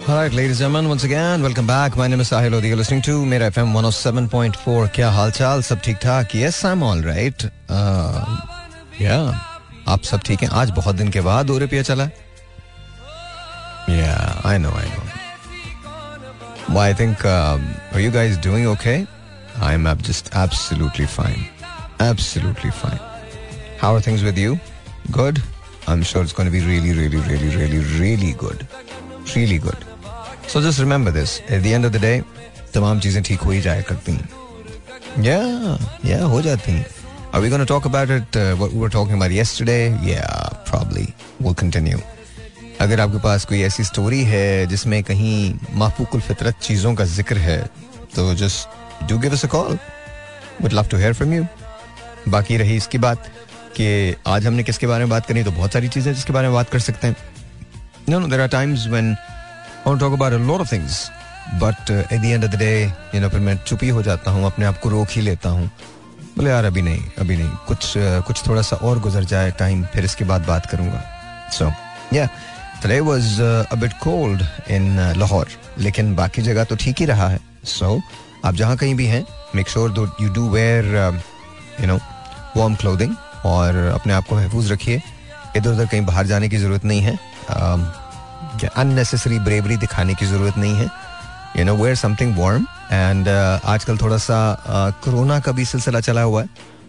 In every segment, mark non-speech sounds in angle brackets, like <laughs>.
All right, ladies and gentlemen, once again, welcome back. My name is Sahil Lodi. You're listening to Mera FM 107.4. क्या हाल चाल सब ठीक ठाक Yes, I'm all right. Uh, yeah, आप सब ठीक हैं आज बहुत दिन के बाद ओरे पिया चला Yeah, I know, I know. Well, I think, um, are you guys doing okay? I'm ab- just absolutely fine. Absolutely fine. How are things with you? Good? I'm sure it's going to be really, really, really, really, really Really good. So just remember this. At the end of the day, तमाम चीज़ें ठीक हो ही जाया करती हैं Yeah, yeah, हो जाती हैं Are we going to talk about it, uh, what we were talking about yesterday? Yeah, probably. We'll continue. अगर आपके पास कोई ऐसी स्टोरी है जिसमें कहीं माफूकुल फितरत चीज़ों का ज़िक्र है तो just do give us a call would love to hear from you बाकी रही इसकी बात कि आज हमने किसके बारे में बात करनी तो बहुत सारी चीज़ें जिसके बारे में बात कर सकते हैं No, no, there are times when I want to talk about a lot of things. But uh, at the end of the day, you फिर मैं चुप ही हो जाता हूँ अपने आप को रोक ही लेता हूँ। बोले यार अभी नहीं अभी नहीं कुछ uh, कुछ थोड़ा सा और गुजर जाए टाइम फिर इसके बाद बात करूँगा। सो या today was uh, a bit cold uh, Lahore लेकिन बाकी जगह तो ठीक ही रहा है। सो so, आप जहाँ कहीं भी हैं make sure you do wear you know warm clothing और अपने आप को महफूज रखिए। इधर उधर कहीं बाहर जाने की ज़रूरत नहीं है। अननेसेसरी ब्रेवरी दिखाने की ज़रूरत नहीं है। You know wear something warm and आजकल थोड़ा सा कोरोना का भी सिलसिला चला हुआ है।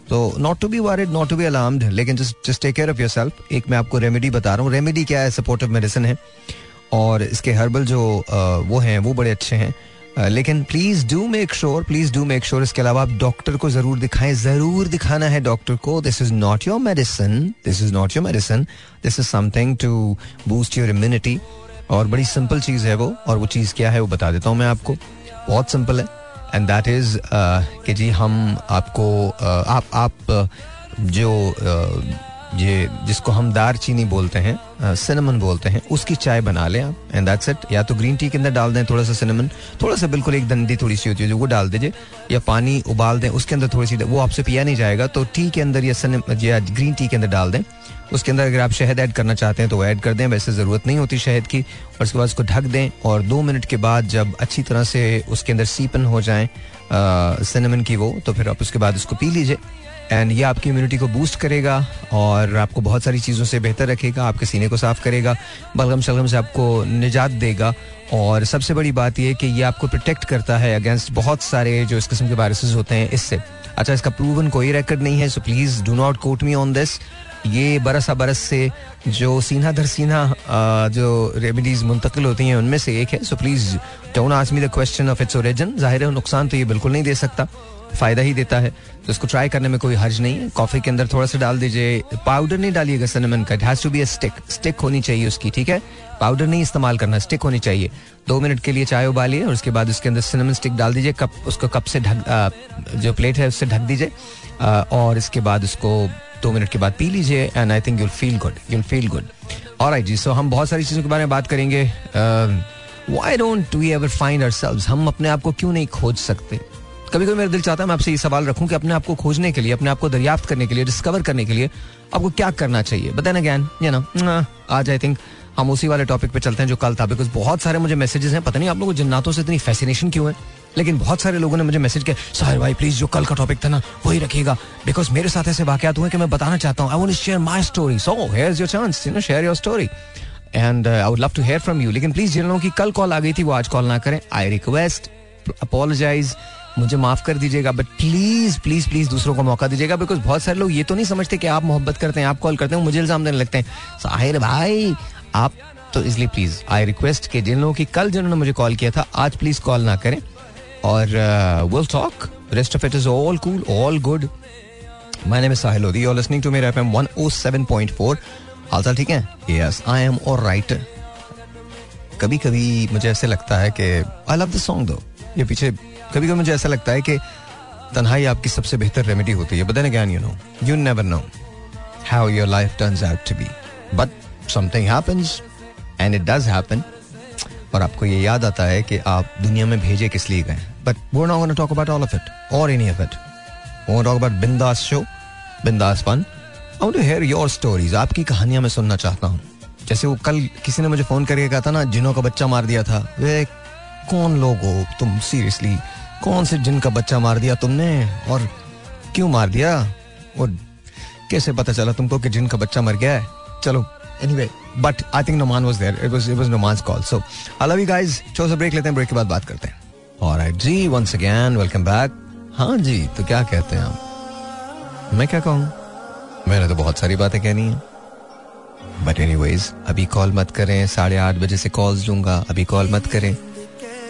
तो not to be worried not to be alarmed लेकिन just just take care of yourself एक मैं आपको रेमेडी बता रहा हूँ। रेमेडी क्या है? सपोर्टिव मेडिसिन है। और इसके हर्बल जो uh, वो हैं वो बड़े अच्छे हैं। Uh, लेकिन please do make sure please do make sure इसके अलावा आप डॉक्टर को ज़रूर दिखाएँ ज़रूर दिखाना है डॉक्टर को this is not your medicine this is not your medicine this is something to boost your immunity और बड़ी सिंपल चीज़ है वो और वो चीज़ क्या है वो बता देता हूँ मैं आपको। बहुत सिंपल है एंड दैट इज़ कि जी हम आपको uh, आप आप uh, जो uh, ये जिसको हम दार चीनी बोलते हैं सिनेमन बोलते हैं, उसकी चाय बना लें आप एंड दैट्स इट या तो ग्रीन टी के अंदर डाल दें थोड़ा सा सिनेमन थोड़ा सा बिल्कुल एक दंडी थोड़ी सी होती है जो वो डाल दीजिए, या पानी उबाल दें, उसके अंदर थोड़ी सी वो आपसे पिया नहीं जाएगा तो टी के अंदर या या ग्रीन टी के अंदर डाल दें। उसके अंदर अगर आप शहद ऐड करना चाहते हैं तो वो ऐड कर दें, वैसे ज़रूरत नहीं होती शहद की, और उसके बाद उसको ढक दें, और दो मिनट के बाद जब अच्छी तरह से उसके अंदर सीपन हो जाए सिनेमन की वो तो फिर आप उसके बाद उसको पी लीजिए। एंड ये आपकी इम्यूनिटी को बूस्ट करेगा और आपको बहुत सारी चीज़ों से बेहतर रखेगा, आपके सीने को साफ़ करेगा, बलगम शलगम से आपको निजात देगा। और सबसे बड़ी बात यह कि ये आपको प्रोटेक्ट करता है अगेंस्ट बहुत सारे जो इस किस्म के वायरसेस होते हैं इससे। अच्छा इसका प्रूवन कोई रिकॉर्ड नहीं है so please do not quote me on this ये बरस बरस से जो सीना दर सीना जो रेमेडीज मुंतकिल होती हैं, उनमें से एक है so please don't ask me the question of its origin ज़ाहिर है, नुकसान तो ये बिल्कुल नहीं दे सकता। फ़ायदा ही देता है। तो इसको ट्राई करने में कोई हर्ज नहीं है। कॉफ़ी के अंदर थोड़ा सा डाल दीजिए। पाउडर नहीं डालिएगा सिनेमन का। It has to be a stick stick होनी चाहिए उसकी, ठीक है? पाउडर नहीं इस्तेमाल करना। स्टिक होनी चाहिए। दो मिनट के लिए चाय उबालिए और उसके बाद उसके अंदर सिनेमन स्टिक डाल दीजिए। कप, उसको कप से ढक जो प्लेट है उससे ढक दीजिए। और इसके बाद उसको दो मिनट के बाद पी लीजिए and I think you'll feel good you'll feel good और जी सो हम बहुत सारी चीज़ों के बारे में बात करेंगे। Why don't we ever find are हम अपने आप को क्यों नहीं खोज सकते? कभी कभी मेरा दिल चाहता है मैं आपसे ये सवाल रखूँ कि अपने आप को खोजने के लिए, अपने आप को दरियाफ्त करने के लिए डिस्कवर करने के लिए आपको क्या करना चाहिए? बताए ना ज्ञान ये ना आज आई थिंक हम उसी वाले टॉपिक पे चलते हैं जो कल था बिकॉज़ बहुत सारे मुझे मैसेजेस हैं। पता नहीं आप लोगों को जन्नातों से इतनी फैसिनेशन क्यों है? लेकिन बहुत सारे लोगों ने मुझे मैसेज किया, साहिर भाई प्लीज़ जो कल का टॉपिक था ना, वही रखिएगा। बिकॉज़ मेरे साथ ऐसे वाकत हुए कि मैं बताना चाहता हूँ। I want share my story so here your chance you know share your story and I would love to hear from you लेकिन प्लीज़ जिन लोगों की कल कॉल आ गई थी, वो आज कॉल ना करें। आई रिक्वेस्ट अपोलोजाइज मुझे माफ़ कर दीजिएगा बट प्लीज़ प्लीज़ प्लीज़ दूसरों को मौका दीजिएगा बिकॉज़ बहुत सारे लोग ये तो नहीं समझते कि आप मोहब्बत करते हैं, आप कॉल करते हैं मुझे इल्ज़ाम देने लगते हैं। साहिर भाई, आप तो इसलिए प्लीज़ आई रिक्वेस्ट कि जिन लोगों की कल जिन्होंने मुझे कॉल किया था, आज प्लीज़ कॉल ना करें। और will talk rest of it is all cool all good my name Sahil Lodhi you are listening to Mera FM 107.4 हालचाल ठीक है? यस आई एम ऑलराइट कभी कभी मुझे ऐसे लगता है कि आई लव द सॉन्ग दो ये पीछे कभी कभी मुझे ऐसा लगता है कि तन्हाई आपकी सबसे बेहतर रेमेडी होती है बताने ज्ञान you know you never know how your life turns out to be but something happens and it does happen और आपको ये याद आता है कि आप दुनिया में भेजे किस लिए गए बट वो not gonna talk about all of it और एनी ऑफ़ इट वो टॉक अबाउट बिंदास शो बिंदास fun I to hear your stories आपकी कहानियाँ मैं सुनना चाहता हूँ। जैसे वो कल किसी ने मुझे फ़ोन करके कहा था ना जिनों का बच्चा मार दिया था, वे कौन लोग हो तुम? सीरियसली कौन से जिन का बच्चा मार दिया तुमने? और क्यों मार दिया? और कैसे पता चला तुमको कि जिन का बच्चा मर गया है? चलो anyway but I think Noman was there it was it was Noman's call so I love you guys छोटा सा ब्रेक लेते हैं ब्रेक के बाद बात करते हैं. ऑलराइट जी वंस अगेन वेलकम बैक हाँ जी तो क्या कहते हैं आप? मैं क्या कहूँ? मैंने तो बहुत सारी बातें कहनी है. बट एनीवेज अभी कॉल मत करें. साढ़े आठ बजे से कॉल्स लूँगा. अभी कॉल मत करें.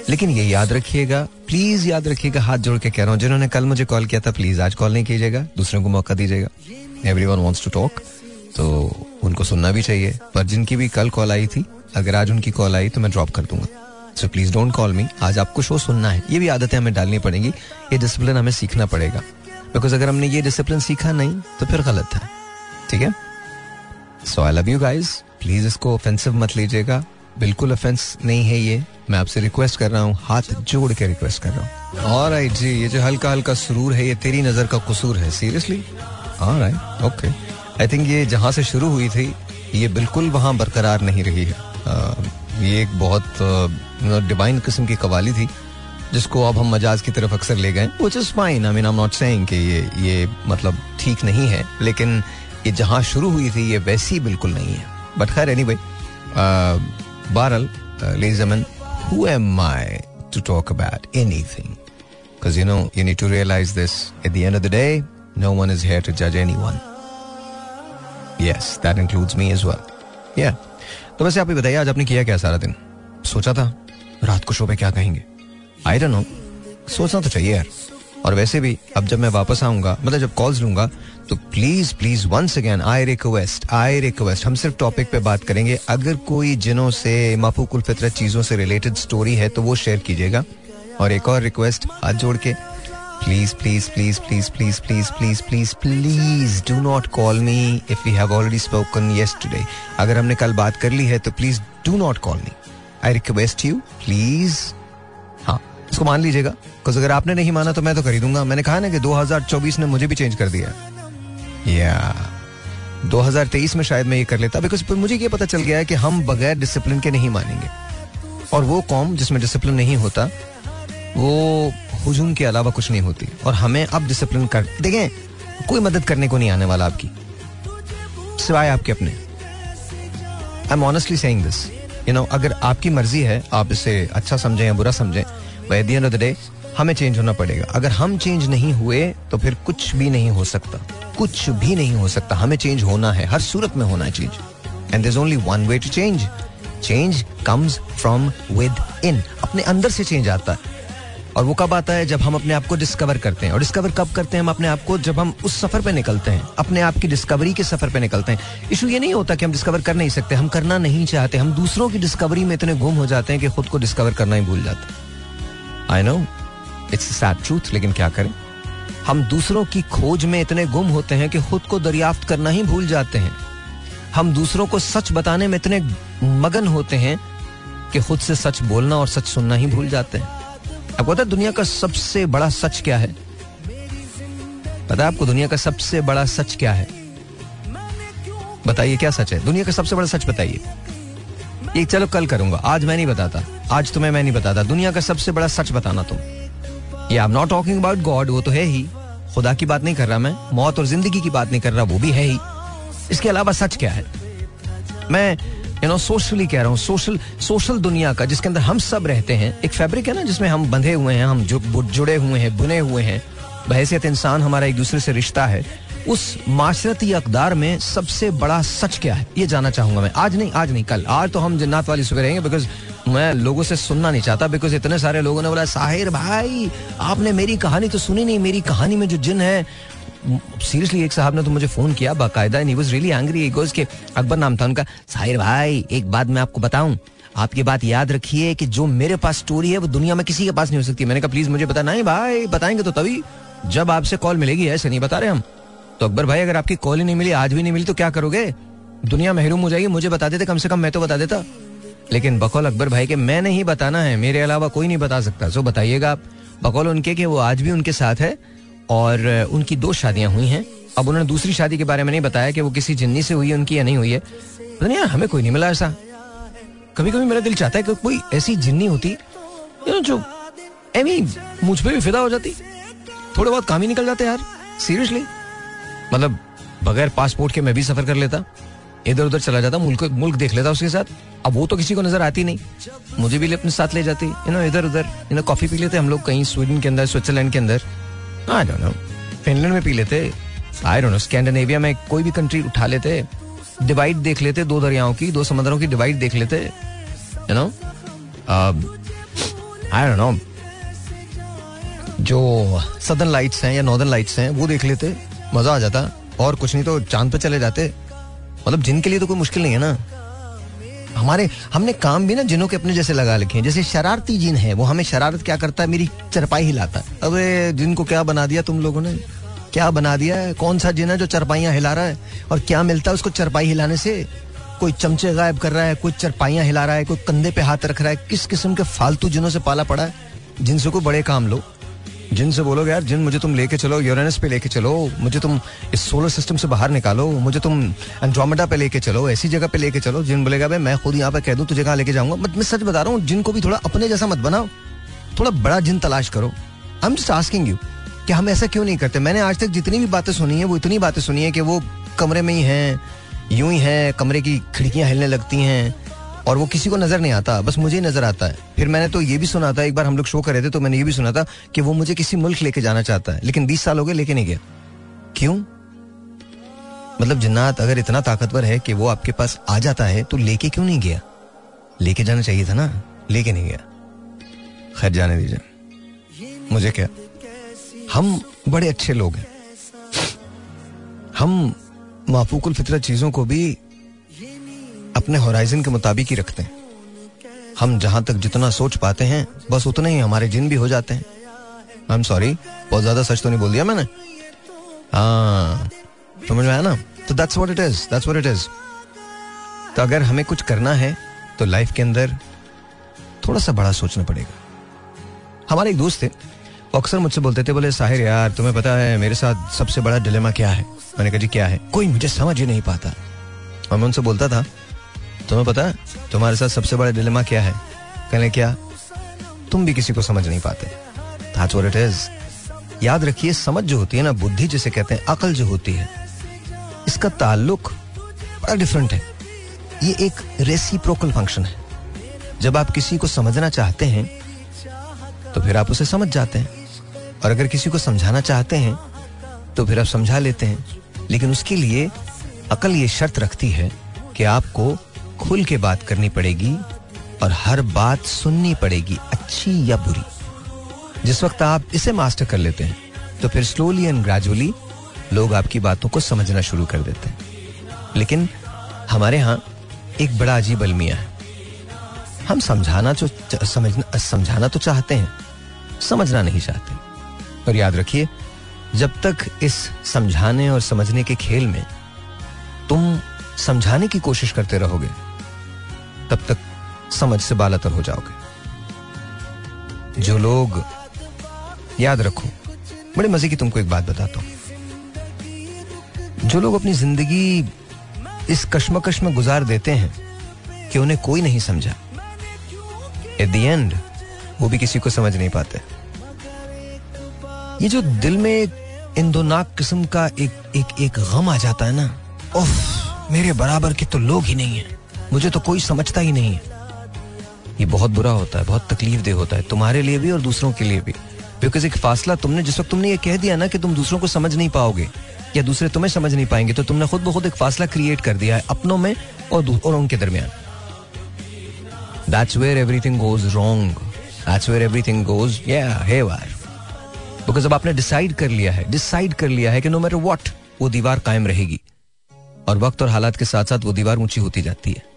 लेकिन ये याद रखिएगा प्लीज़ याद रखिएगा, हाथ जोड़ के कह रहा हूँ, जिन्होंने कल मुझे कॉल किया था प्लीज़ आज कॉल नहीं कीजिएगा, दूसरों को मौका दीजिएगा। Everyone wants to talk तो उनको सुनना भी चाहिए। पर जिनकी भी कल कॉल आई थी, अगर आज उनकी कॉल आई तो मैं ड्रॉप कर दूँगा। So please don't call me आज आपको शो सुनना है। ये भी आदतें हमें डालनी पड़ेंगी, ये डिसिप्लिन हमें सीखना पड़ेगा। बिकॉज़ अगर हमने ये डिसिप्लिन सीखा नहीं तो फिर गलत है। ठीक है? So I love you guys please इसको ऑफेंसिव मत लीजिएगा। बिल्कुल ऑफेंस नहीं है ये। मैं आपसे रिक्वेस्ट कर रहा हूँ हाथ जोड़ के रिक्वेस्ट कर रहा हूँ। और जी ये जो हल्का हल्का सुरूर है ये तेरी नज़र का कसूर है seriously right okay I think ये जहाँ से शुरू हुई थी ये बिल्कुल वहाँ बरकरार नहीं रही है। uh, ये एक बहुत डिवाइन किस्म की कवाली थी जिसको अब हम मजाज की तरफ़ अक्सर ले गए which is fine I mean I not saying कि ये ये मतलब ठीक नहीं है लेकिन ये जहाँ शुरू हुई थी ये वैसी बिल्कुल नहीं है। बट खैर एनी वे बहरल लेजमन who am I to talk about anything because you know you need to realize this at the end of the day no one is here to judge anyone yes that includes me as well yeah तो वैसे आप ही बताइए आज आपने किया क्या सारा दिन सोचा था रात को शो पे क्या कहेंगे आई डोंट नो सोचना तो चाहिए यार और वैसे भी, अब जब मैं वापस आऊँगा मतलब जब कॉल्स लूँगा तो please please once again I request I request हम सिर्फ़ टॉपिक पे बात करेंगे। अगर कोई जिनों से, माफूकुल फितरत चीज़ों से रिलेटेड स्टोरी है तो वो शेयर कीजिएगा। और एक और रिक्वेस्ट हाथ जोड़ के please please please please please please please please please do not call me if you have already spoken yesterday अगर हमने कल बात कर ली है तो please do not call me I request you please इसको मान लीजिएगा। बिकॉज़ अगर आपने नहीं माना तो मैं तो खरीदूँगा। मैंने कहा ना कि 2024 ने मुझे भी चेंज कर दिया या 2023 में शायद मैं ये कर लेता। बिकॉज़ मुझे ये पता चल गया है कि हम बगैर डिसिप्लिन के नहीं मानेंगे। और वो कॉम जिसमें डिसिप्लिन नहीं होता, वो हुजूम के अलावा कुछ नहीं होती। और हमें अब डिसिप्लिन कर, देखें, कोई मदद करने को नहीं आने वाला आपकी। सिवाय आपके अपने। I am honestly saying this you know अगर आपकी मर्ज़ी है, आप इसे अच्छा समझें या बुरा समझें at the end of the day हमें चेंज होना पड़ेगा। अगर हम चेंज नहीं हुए तो फिर कुछ भी नहीं हो सकता। कुछ भी नहीं हो सकता। हमें चेंज होना है। हर सूरत में होना है change and there only one way to change change comes from within अपने अंदर से चेंज आता है। और वो कब आता है? जब हम अपने आप को डिस्कवर करते हैं। और डिस्कवर कब करते हैं? हम अपने आप को जब हम उस सफ़र पे निकलते हैं। अपने आप की डिस्कवरी के सफ़र पे निकलते हैं। इशू ये नहीं होता कि हम डिस्कवर कर नहीं सकते। हम करना नहीं चाहते। हम दूसरों की डिस्कवरी में इतने गुम हो जाते हैं कि खुद को डिस्कवर करना ही भूल जाते हैं। I know it's sad truth लेकिन क्या करें? हम दूसरों की खोज में इतने गुम होते हैं कि खुद को दरियाफ्त करना ही भूल जाते हैं। हम दूसरों को सच बताने में इतने मगन होते हैं कि खुद से सच बोलना और सच सुनना ही भूल जाते हैं। आपको पता है दुनिया का सबसे बड़ा सच क्या है? पता है आपको दुनिया का सबसे बड़ा सच क्या है? बताइए, क्या सच है? दुनिया का सबसे बड़ा सच बताइए। ये चलो कल करूँगा। आज मैं नहीं बताता। आज तुम्हें मैं नहीं बताता। दुनिया का सबसे बड़ा सच बताना तुम। ये I am not talking about God वो तो है ही। खुदा की बात नहीं कर रहा मैं। मौत और ज़िंदगी की बात नहीं कर रहा, वो भी है ही। इसके अलावा सच क्या है? मैं यू नो सोशली कह रहा हूँ। सोशल सोशल दुनिया का, जिसके अंदर हम सब रहते हैं, एक फैब्रिक है ना, जिसमें हम बंधे हुए हैं, हम जुड़े हुए हैं, बुने हुए हैं। बहसियत इंसान हमारा एक दूसरे से रिश्ता है। उस माशरती अकदार में सबसे बड़ा सच क्या है? ये जानना चाहूँगा मैं। आज नहीं आज नहीं, कल। आज तो हम जन्नत वाली सुबह रहेंगे बिकॉज़ मैं लोगों से सुनना नहीं चाहता बिकॉज़ इतने सारे लोगों ने बोला, साहिर भाई, आपने मेरी कहानी तो सुनी नहीं। मेरी कहानी में जो जिन है सीरियसली एक साहब ने तो मुझे फ़ोन किया, बाकायदा and he was really angry goes के, अकबर नाम था उनका। साहिर भाई, एक बात मैं आपको बताऊँ। आप ये बात याद रखिए कि जो मेरे पास स्टोरी है, वो दुनिया में किसी के पास नहीं हो सकती। मैंने कहा प्लीज़ मुझे बता नहीं भाई, बताएँगे तो तभी जब आपसे कॉल मिलेगी, ऐसे नहीं बता रहे हम। तो अकबर भाई, अगर आपकी कॉल ही नहीं मिली, आज भी नहीं मिली तो क्या करोगे? दुनिया महरूम हो जाएगी, मुझे बता देते, कम से कम मैं तो बता देता। लेकिन बकौल अकबर भाई के मैंने ही बताना है, मेरे अलावा कोई नहीं बता सकता। सो बताइएगा आप, बकौल उनके कि वो आज भी उनके साथ है, और उनकी दो शादियाँ हुई हैं। अब उन्होंने दूसरी शादी के बारे में नहीं बताया कि वो किसी जिन्नी से हुई है, उनकी या नहीं हुई है। पता नहीं यार, हमें कोई नहीं मिला ऐसा। कभी कभी मेरा दिल चाहता है कि कोई ऐसी जिन्नी होती जो मुझ पर भी फिदा हो जाती। थोड़े बहुत काम ही निकल जाते यार सीरियसली मतलब बगैर पासपोर्ट के मैं भी सफ़र कर लेता इधर उधर चला जाता, मुल्क मुल्क देख लेता उसके साथ। अब वो तो किसी को नज़र आती नहीं। मुझे भी अपने साथ ले जाती यू नो इधर उधर यू नो कॉफ़ी पी लेते हम लोग कहीं स्वीडन के अंदर स्विट्जरलैंड के अंदर। आई डोंट नो फिनलैंड में पी लेते। आई डोंट नो स्कैंडिनेविया में कोई भी कंट्री उठा लेते। डिवाइड देख लेते दो दरियाओं की, दो समंदरों की डिवाइड देख लेते। You know I don't know जो सदर्न लाइट्स हैं या नॉर्दर्न लाइट्स हैं, वो देख लेते। मज़ा आ जाता। और कुछ नहीं तो चाँद पे चले जाते। मतलब जिनके लिए तो कोई मुश्किल नहीं है ना। हमारे, हमने काम भी ना जिनों के अपने जैसे लगा लिखे हैं। जैसे शरारती जिन है, वो हमें शरारत क्या करता है? मेरी चरपाई हिलाता है। अबे, जिनको क्या बना दिया तुम लोगों ने? क्या बना दिया है? कौन सा जिन है जो चरपाइयाँ हिला रहा है? और क्या मिलता है उसको चरपाई हिलाने से? कोई चमचे गायब कर रहा है, कोई चरपाइयाँ हिला रहा है, कोई कंधे पे हाथ रख रहा है। किस किस्म के फालतू जिनों से पाला पड़ा है? जिनसे कोई बड़े काम लो। जिन से बोलोगे, यार, जिन मुझे तुम लेके चलो यूरेनस पे लेके चलो, मुझे तुम इस सोलर सिस्टम से बाहर निकालो, मुझे तुम एंड्रोमेडा पे लेके चलो, ऐसी जगह पे लेके चलो, जिन बोलेगा, भाई, मैं खुद यहाँ पे कह दूँ, तुझे कहाँ लेके जाऊँगा? बट मैं सच बता रहा हूँ, जिनको भी थोड़ा अपने जैसा मत बनाओ, थोड़ा बड़ा जिन तलाश करो। I am just asking you कि हम ऐसा क्यों नहीं करते? मैंने आज तक जितनी भी बातें सुनी है, वो इतनी बातें सुनी है कि वो कमरे में ही हैं, यूँ ही है, कमरे की खिड़कियाँ हिलने लगती हैं और वो किसी को नज़र नहीं आता, बस मुझे ही नज़र आता है। फिर मैंने तो ये भी सुना था, एक बार हम लोग शो कर रहे थे तो मैंने ये भी सुना था कि वो मुझे किसी मुल्क लेके जाना चाहता है, लेकिन बीस साल हो गए लेके नहीं गया। क्यों? मतलब जिन्नात अगर इतना ताकतवर है कि वो आपके पास आ जाता है तो लेके क्यों नहीं गया? लेके जाना चाहिए था ना? लेके नहीं गया। खैर, जाने दीजिए। मुझे क्या? हम बड़े अच्छे लोग हैं। हम माफूकुल फितरत चीज़ों को भी अपने होराइजन के मुताबिक ही रखते हैं। हम जहाँ तक जितना सोच पाते हैं, बस उतने ही हमारे जिन भी हो जाते हैं। आई एम सॉरी बहुत ज़्यादा सच तो नहीं बोल दिया मैंने? हाँ समझ में आया ना? तो that's what it is that's what it is तो अगर हमें कुछ करना है तो लाइफ के अंदर थोड़ा सा बड़ा सोचना पड़ेगा। हमारे एक दोस्त थे, वो अक्सर मुझसे बोलते थे, बोले, साहिर यार, तुम्हें पता है, मेरे साथ सबसे बड़ा डिलेमा क्या है? मैंने कहा, जी, क्या है? कोई मुझे समझ ही नहीं पाता। और मैं उनसे बोलता था तुम्हें पता है, तुम्हारे साथ सबसे बड़ा डिलेमा क्या है? कहने क्या, तुम भी किसी को समझ नहीं पाते। That's. याद रखिए, समझ जो होती है ना, बुद्धि जिसे कहते हैं, अकल जो होती है, इसका ताल्लुक बड़ा डिफरेंट है। ये एक रेसिप्रोकल फ़ंक्शन है। जब आप किसी को समझना चाहते हैं तो फिर आप उसे समझ जाते हैं। और अगर किसी को समझाना चाहते हैं तो फिर आप समझा लेते हैं। लेकिन उसके लिए अकल ये शर्त रखती है कि आपको खुल के बात करनी पड़ेगी और हर बात सुननी पड़ेगी, अच्छी या बुरी। जिस वक्त आप इसे मास्टर कर लेते हैं तो फिर स्लोली एंड ग्रेजुअली लोग आपकी बातों को समझना शुरू कर देते हैं। लेकिन हमारे यहाँ एक बड़ा अजीब अलमिया है। हम समझाना तो समझना समझाना तो चाहते हैं, समझना नहीं चाहते। और याद रखिए, जब तक इस समझाने और समझने के खेल में तुम समझाने की कोशिश करते रहोगे तब तक समझ से बालातर हो जाओगे। जो लोग याद रखो, बड़े मज़े की तुमको एक बात बताता हूँ। जो लोग अपनी ज़िंदगी इस कश्मकश में गुजार देते हैं कि उन्हें कोई नहीं समझा एट द एंड वो भी किसी को समझ नहीं पाते। ये जो दिल में इंदोनाक किस्म का एक एक एक गम आ जाता है ना ओफ मेरे बराबर के तो लोग ही नहीं है। मुझे तो कोई समझता ही नहीं। है ये बहुत बुरा होता है बहुत तकलीफ़ दे होता है तुम्हारे लिए भी और दूसरों के लिए भी। बिकॉज़ एक फासला तुमने जिस वक्त तुमने ये कह दिया ना कि तुम दूसरों को समझ नहीं पाओगे या दूसरे तुम्हें समझ नहीं पाएँगे तो तुमने खुद ब खुद एक फासला क्रिएट कर दिया है अपनों में और, और उनके दरमियान। That's where everything goes wrong that's where everything goes haywire because अब आपने डिसाइड कर लिया है डिसाइड कर लिया है कि नो मैटर व्हाट वो दीवार कायम रहेगी। और वक्त और हालात के साथ साथ वो दीवार ऊँची होती जाती है।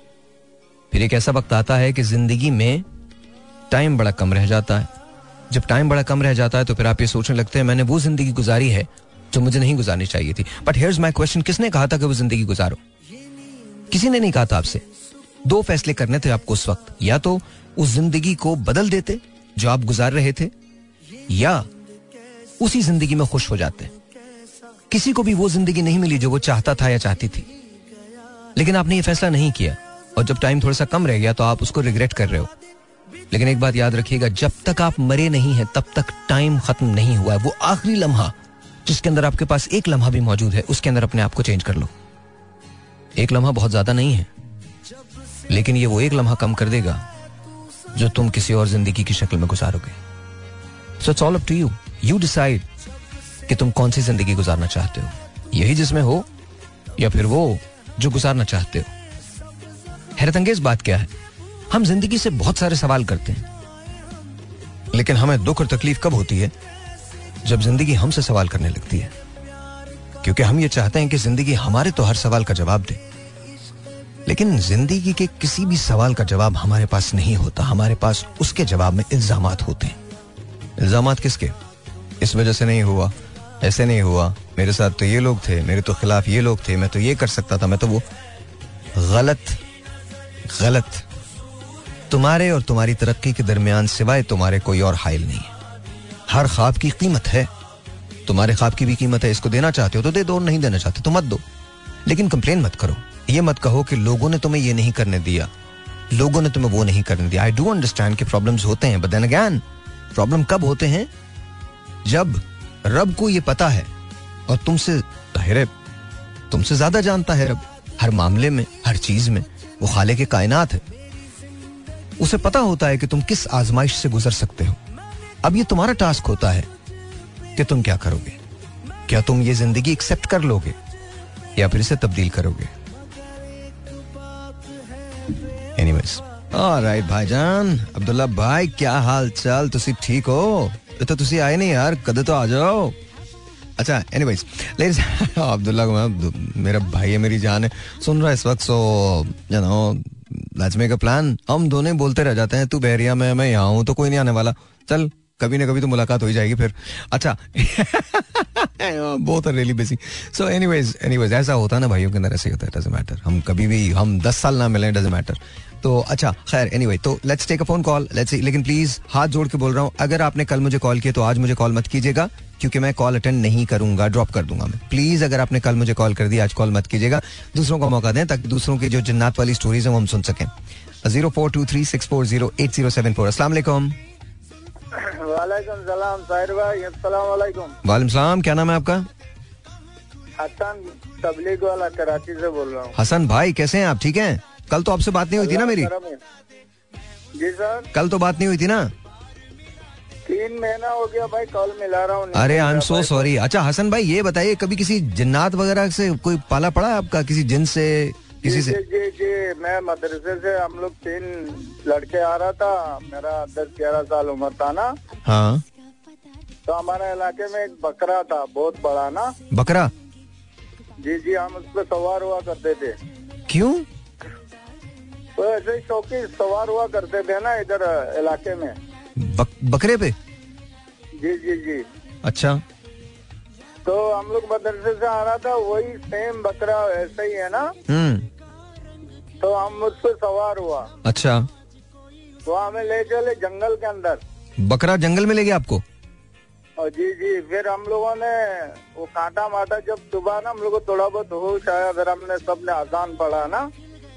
फिर एक ऐसा वक्त आता है कि ज़िंदगी में टाइम बड़ा कम रह जाता है। जब टाइम बड़ा कम रह जाता है तो फिर आप ये सोचने लगते हैं, मैंने वो ज़िंदगी गुजारी है जो मुझे नहीं गुजारनी चाहिए थी। बट हेयर्स माई क्वेश्चन किसने कहा था कि वो ज़िंदगी गुजारो? किसी ने नहीं कहा था आपसे। दो फैसले करने थे आपको उस वक्त। या तो उस ज़िंदगी को बदल देते, जो आप गुजार रहे थे, या उसी ज़िंदगी में खुश हो जाते। किसी को भी वो ज़िंदगी नहीं मिली जो वो चाहता था या चाहती थी। लेकिन आपने ये फैसला नहीं किया। और जब टाइम थोड़ा सा कम रह गया तो आप उसको रिग्रेट कर रहे हो। लेकिन एक बात याद रखिएगा, जब तक आप मरे नहीं हैं, तब तक टाइम खत्म नहीं हुआ है। वो आखिरी लम्हा, जिसके अंदर आपके पास एक लम्हा भी मौजूद है, उसके अंदर अपने आप को चेंज कर लो। एक लम्हा बहुत ज़्यादा नहीं है, लेकिन ये वो एक लम्हा कम कर देगा, जो तुम किसी और ज़िंदगी की शक्ल में गुजारोगे। So it's all up to you you decide कि तुम कौन सी ज़िंदगी गुजारना चाहते हो। यही जिसमें हो, या फिर वो जो गुजारना चाहते हो। हैरत अंगेज बात क्या है? हम ज़िंदगी से बहुत सारे सवाल करते हैं। लेकिन हमें दुख और तकलीफ़ कब होती है? जब ज़िंदगी हमसे सवाल करने लगती है। क्योंकि हम ये चाहते हैं कि ज़िंदगी हमारे तो हर सवाल का जवाब दे। लेकिन ज़िंदगी के किसी भी सवाल का जवाब हमारे पास नहीं होता। हमारे पास उसके जवाब में इल्ज़ाम होते हैं। इल्ज़ाम किसके? इस वजह से नहीं हुआ। ऐसे नहीं हुआ। मेरे साथ तो ये लोग थे, मेरे तो खिलाफ ये लोग थे, मैं तो ये कर सकता था, मैं तो वो गलत गलत। तुम्हारे और तुम्हारी तरक्की के दरमियान सिवाय तुम्हारे कोई और हाइल नहीं है। हर ख्वाब की कीमत है। तुम्हारे ख्वाब की भी कीमत है, इसको देना चाहते हो तो दे दो, नहीं देना चाहते तो मत दो। लेकिन कंप्लेन मत करो। ये मत कहो कि लोगों ने तुम्हें ये नहीं करने दिया। लोगों ने तुम्हें वो नहीं करने दिया। आई डू अंडरस्टैंड कि प्रॉब्लम्स होते हैं बट देन अगैन प्रॉब्लम कब होते हैं? जब रब को ये पता है और तुमसे तुमसे ज़्यादा जानता है रब। हर मामले में, हर चीज़ में। वो खाले के कायनात है। उसे पता होता है कि तुम किस आजमाइश से गुजर सकते हो। अब ये तुम्हारा टास्क होता है कि तुम क्या करोगे। क्या तुम ये ज़िंदगी एक्सेप्ट कर लोगे, या फिर इसे तब्दील करोगे? एनीवेज ऑलराइट भाईजान। अब्दुल्ला भाई, क्या हाल चाल तुसी ठीक हो? तो तुसी आए नहीं यार। कद तो आ जाओ। अच्छा एनीवेज लेडीज़ <laughs> अब्दुल्ला मेरा भाई है, मेरी जान है। सुन रहा है इस वक्त so you know let's make a plan हम दोनों बोलते रह जाते हैं, तू बहरिया, में, मैं यहाँ हूँ तो कोई नहीं आने वाला। चल, कभी ना कभी तो मुलाकात हो ही जाएगी फिर। अच्छा <laughs> बहुत रियली बिज़ी सो एनीवेज ऐसा होता है ना भाइयों के अंदर, ऐसे होता है डजेंट मैटर हम कभी भी, हम दस साल ना मिले डजेंट मैटर तो अच्छा खैर एनीवे तो let's take a phone call let's लेकिन प्लीज़ हाथ जोड़ के बोल रहा हूँ, अगर आपने कल मुझे कॉल किया तो आज मुझे कॉल मत कीजिएगा। क्योंकि मैं कॉल अटेंड नहीं करूँगा ड्रॉप कर दूँगा मैं। प्लीज़ अगर आपने कल मुझे कॉल कर दिया आज कॉल मत कीजिएगा। दूसरों को मौका दें ताकि दूसरों की जो जन्नात वाली स्टोरीज है वो हम सुन सकें। Zero four two three six four zero eight zero seven four. असला वालेकुम सलाम क्या नाम है आपका? हसन तबलीग वाला कराची से बोल रहा हूँ। हसन भाई कैसे हैं आप? ठीक हैं? कल तो आपसे बात नहीं हुई थी ना मेरी? जी सर। कल तो बात नहीं हुई थी ना? तीन महीना हो गया भाई कॉल मिला रहा हूँ अरे आई एम सो सॉरी अच्छा हसन भाई ये बताइए कभी किसी जिन्नात वगैरह से कोई पाला पड़ा है आपका? किसी जिन से किसी से? जी जी मैं मदरसे से हम लोग तीन लड़के आ रहा था मेरा दस ग्यारह साल उम्र था ना। हाँ। तो हमारे इलाके में एक बकरा था बहुत बड़ा ना। बकरा? जी जी हम उस पर सवार हुआ करते थे। क्यों? तो ऐसे शौकी सवार हुआ करते थे ना इधर इलाके में। बक, बकरे पे? जी जी जी। अच्छा। तो हम लोग मदरसे से आ रहा था वही सेम बकरा ऐसा ही है ना? हम्म। तो हम उस पर सवार हुआ। अच्छा। वो हमें ले चले जंगल के अंदर। बकरा जंगल में ले गया आपको? और जी जी फिर हम लोगों ने वो कांटा माटा जब सुबह ना हम लोग को थोड़ा बहुत होश आया फिर हमने सबने आसान पढ़ा ना।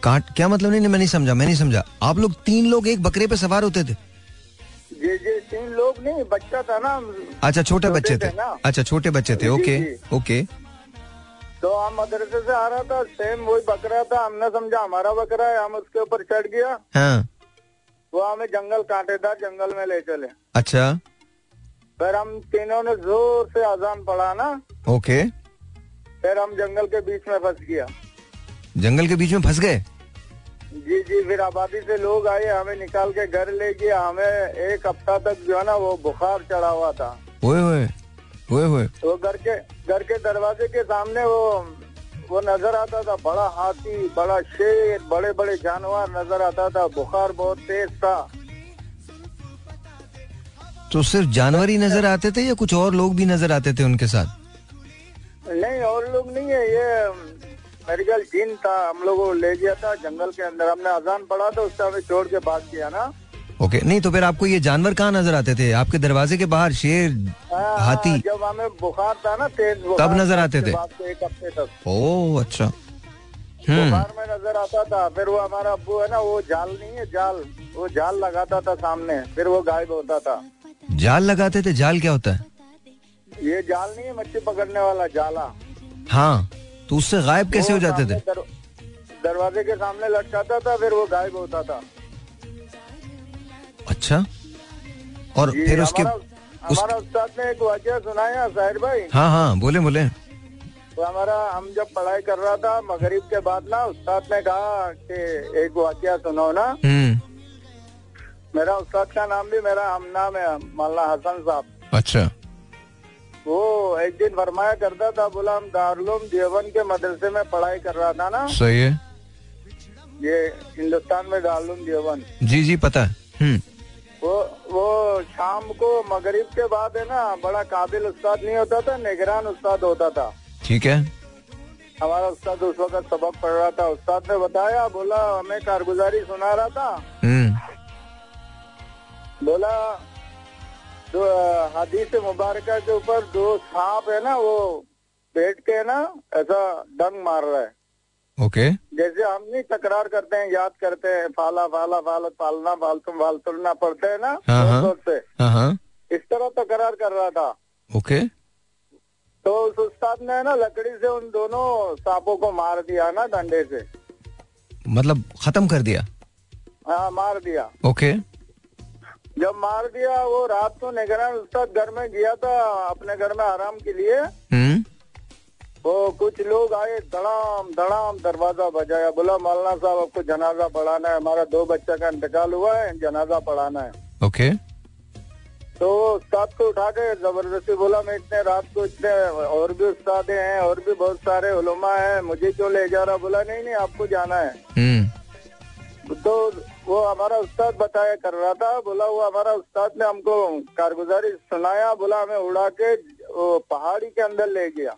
काट क्या मतलब नहीं, नहीं मैं नहीं समझा मैं नहीं समझा। आप लोग तीन लोग एक बकरे पे सवार होते थे? जी जी तीन लोग नहीं बच्चा था ना अच्छा छोटे बच्चे थे ना। अच्छा छोटे बच्चे थे ओके ओके। तो हम मदरसे से आ रहा था सेम वही बकरा था हमने समझा हमारा बकरा है हम उसके ऊपर चढ़ गया। हाँ। वो हमें जंगल कांटेदार जंगल में ले चले। अच्छा। फिर हम तीनों ने ज़ोर से अजान पढ़ा ना। ओके। फिर हम जंगल के बीच में फंस गया। जंगल के बीच में फंस गए? जी जी फिर आबादी से लोग आए हमें निकाल के घर ले गया हमें एक हफ़्ता तक जो है ना वो बुखार चढ़ा हुआ था। ओए ओए ओए ओए। वो घर के घर के दरवाजे के सामने वो वो नज़र आता था बड़ा हाथी बड़ा शेर बड़े बड़े जानवर नज़र आता था बुखार बहुत तेज था। तो सिर्फ़ जानवर ही नज़र आते थे या कुछ और लोग भी नज़र आते थे उनके साथ? नहीं और लोग नहीं है ये मेरे ख्याल जिन था हम लोग को ले गया था जंगल के अंदर हमने अजान पढ़ा था उससे हमें छोड़ के बात किया ना। ओके okay, नहीं तो फिर आपको ये जानवर कहाँ नज़र आते थे? आपके दरवाजे के बाहर शेर हाँ, हाथी? जब हमें बुखार था ना तेज तब नज़र आते थे? एक हफ़्ते तक। ओ अच्छा। हम्म। बुखार में नज़र आता था फिर वो हमारा अब्बू है ना वो जाल नहीं है जाल। वो जाल लगाता था सामने फिर वो गायब होता था। जाल लगाते थे? जाल क्या होता है? ये जाल नहीं है मच्छी पकड़ने वाला जाला। हाँ। तो उससे गायब कैसे हो जाते थे? दरवाजे के सामने लटकाता था फिर वो गायब होता था। अच्छा। और फिर उसके हमारा उस्ताद ने एक वाक्य सुनाया साहिर भाई। हाँ हाँ बोले बोले। तो हमारा हम जब पढ़ाई कर रहा था मगरिब के बाद ना उस्ताद ने कहा कि एक वाक्य सुनो ना। हम्म। मेरा उस्ताद का नाम भी मेरा हम नाम है मौलाना हसन साहब। अच्छा। वो एक दिन फरमाया करता था बोला हम दारुल देवन के मदरसे में पढ़ाई कर रहा था ना? सही है। ये हिंदुस्तान में दारुल देवन। जी जी पता है। हम्म। वो वो शाम को मगरिब के बाद है ना बड़ा काबिल उस्ताद नहीं होता था निगरान उस्ताद होता था। ठीक है। हमारा उस्ताद उस वक्त सबक पढ़ रहा था। उस्ताद ने बताया बोला हमें कारगुजारी सुना रहा था। हम्म। बोला दो हदीस मुबारक के ऊपर दो सांप है ना वो बैठ के ना ऐसा डंग मार रहा है। ओके जैसे हम नहीं तकरार करते हैं याद करते हैं फाला फाला फालत पालना फालतू फालतुलना पढ़ते हैं ना से। हाँ हाँ। इस तरह तकरार कर रहा था। ओके तो उस उस्ताद ने ना लकड़ी से उन दोनों सांपों को मार दिया ना डंडे से। मतलब खत्म कर दिया? हाँ मार दिया। ओके जब मार दिया वो रात को निगरान उस्ताद घर में गया था अपने घर में आराम के लिए। हम्म। वो कुछ लोग आए धड़ाम धड़ाम दरवाज़ा बजाया। बोला मौलाना साहब आपको जनाजा पढ़ाना है। हमारा दो बच्चा का इंतकाल हुआ है जनाजा पढ़ाना है। ओके। तो उस्ताद को उठा के ज़बरदस्ती बोला मैं इतने रात को इतने और भी उस्तादे हैं और भी बहुत सारे उलमा हैं मुझे क्यों ले जा रहा? बोला नहीं नहीं आपको जाना है। हम्म। तो वो हमारा उस्ताद बताया कर रहा था बोला वो हमारा उस्ताद ने हमको कारगुजारी सुनाया बोला हमें उड़ा के पहाड़ी के अंदर ले गया।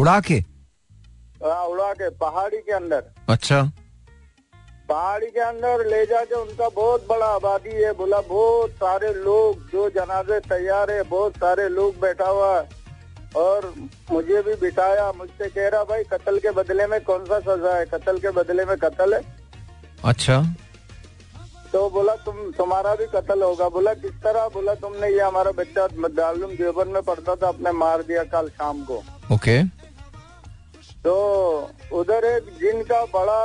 उड़ा के? हाँ उड़ा के पहाड़ी के अंदर। अच्छा। पहाड़ी के अंदर ले जाके उनका बहुत बड़ा आबादी है बोला बहुत सारे लोग जो जनाजे तैयार है बहुत सारे लोग बैठा हुआ और मुझे भी बिठाया मुझसे कह रहा भाई कत्ल के बदले में कौन सा सजा है? कत्ल के बदले में कत्ल है। अच्छा। तो बोला तुम तुम्हारा भी कत्ल होगा। बोला किस तरह? बोला तुमने ये हमारा बच्चा दारुल देवबंद में पढ़ता था अपने मार दिया कल शाम को। ओके। तो उधर एक जिन का बड़ा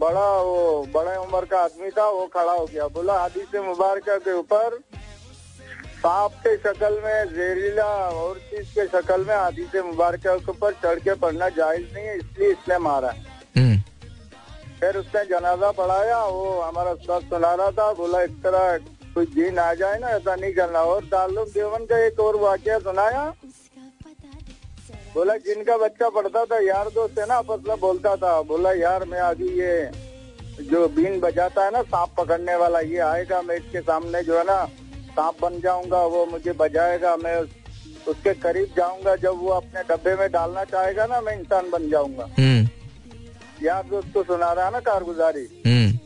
बड़ा वो बड़े उम्र का आदमी था वो खड़ा हो गया। बोला हदीस मुबारक के ऊपर सांप के शक्ल में जहरीला और चीज़ के शक्ल में हदीस मुबारक के ऊपर चढ़ के पढ़ना जायज़ नहीं है इसलिए इसने मारा है। फिर उसने जनाजा पढ़ाया, वो हमारा उस्ताद सुना रहा था, बोला, इस तरह कोई जीन आ जाए ना, ऐसा नहीं करना। और दारुल देवन का एक और वाक्य सुनाया। बोला, जिनका बच्चा पढ़ता था, यार दोस्त है ना आपस में बोलता था, बोला, यार, मैं अभी ये जो बीन बजाता है ना, सांप पकड़ने वाला, ये आएगा, मैं इसके सामने जो है ना, सांप बन जाऊँगा, वो मुझे बजाएगा, मैं उसके करीब जाऊँगा, जब वो अपने डब्बे में डालना चाहेगा ना, मैं इंसान बन जाऊँगा। हम्म। यार दोस्त को सुना रहा है ना कारगुजारी। हम्म।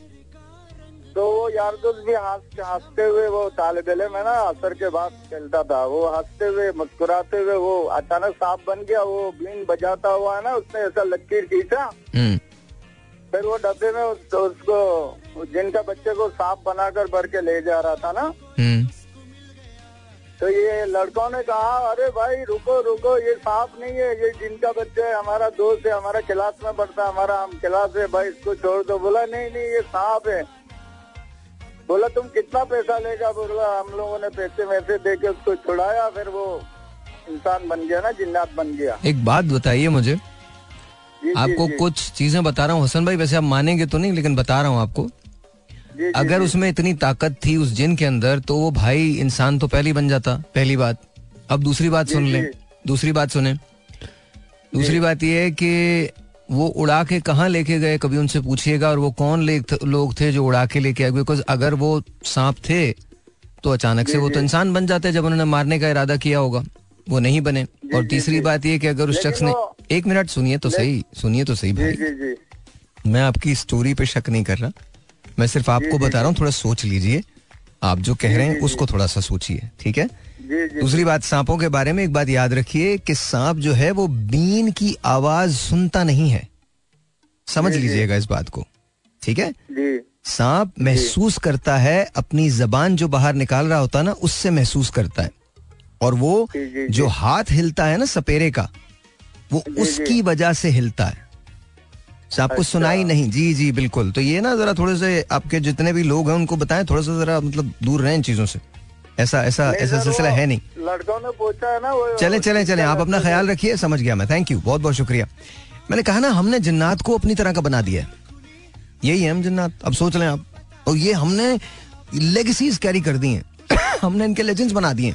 तो वो यार दोस्त भी हंस हँसते हुए वो तालब इलम है ना असर के बाद चलता था। वो हँसते हुए मुस्कुराते हुए वो अचानक सांप बन गया वो बीन बजाता हुआ है ना उसने ऐसा लकीर खींचा। हम्म। फिर वो डब्बे में उस, उसको जिनका बच्चे को सांप बनाकर भर के ले जा रहा था ना हम्म। तो ये लड़कों ने कहा अरे भाई रुको रुको ये सांप नहीं है ये जिनका बच्चा है हमारा दोस्त है हमारा क्लास में पढ़ता है हमारा हम क्लास है भाई इसको छोड़ दो। बोला नहीं नहीं ये सांप है। बोला तुम कितना पैसा लेगा? बोला हम लोगों ने पैसे वैसे दे के उसको छुड़ाया फिर वो इंसान बन गया ना जिन्नात बन गया। एक बात बताइए मुझे। जी, जी, आपको जी, कुछ चीज़ें बता रहा हूँ। हसन भाई वैसे आप मानेंगे तो नहीं लेकिन बता रहा हूँ आपको। जी, अगर जी, उसमें इतनी ताकत थी उस जिन के अंदर तो वो भाई इंसान तो पहले बन जाता पहली बात। अब दूसरी बात सुन ले। दूसरी बात सुने। दूसरी बात ये है कि वो उड़ा के कहाँ लेके गए कभी उनसे पूछिएगा और वो कौन लोग थे जो उड़ा के लेके आए? बिकॉज़ अगर वो सांप थे तो अचानक से वो तो इंसान बन जाते जब उन्होंने मारने का इरादा किया होगा। वो नहीं बने। और तीसरी बात ये कि अगर उस शख्स ने एक मिनट सुनिए तो सही सुनिए तो सही भाई। मैं आपकी स्टोरी पे शक नहीं कर रहा। मैं सिर्फ़ आपको बता रहा हूँ थोड़ा सोच लीजिए। आप जो कह रहे हैं उसको थोड़ा सा सोचिए ठीक है? दूसरी बात सांपों के बारे में एक बात याद रखिए कि सांप जो है वो बीन की आवाज़ सुनता नहीं है। समझ। लीजिएगा इस बात को ठीक है? सांप महसूस करता है अपनी जबान जो बाहर निकाल रहा होता है ना उससे महसूस करता है। और वो जो हाथ हिलता है ना सपेरे का वो उसकी वजह से हिलता है। तो आपको अच्छा। सुनाई नहीं। जी जी बिल्कुल। तो ये ना जरा थोड़े से आपके जितने भी लोग हैं उनको बताएँ थोड़ा सा जरा मतलब दूर रहें चीज़ों से। ऐसा ऐसा ऐसा सिलसिला है नहीं। लड़कों ने पूछा है ना वो चले चले चले। आप अपना ख्याल रखिए समझ गया मैं। थैंक यू बहुत बहुत शुक्रिया। मैंने कहा ना हमने जिन्नात को अपनी तरह का बना दिया है। यही है हम जिन्नात। अब सोच लें आप। और ये हमने लेगेसीज कैरी कर दी हैं। <coughs> हमने इनके लेजेंड्स बना दिए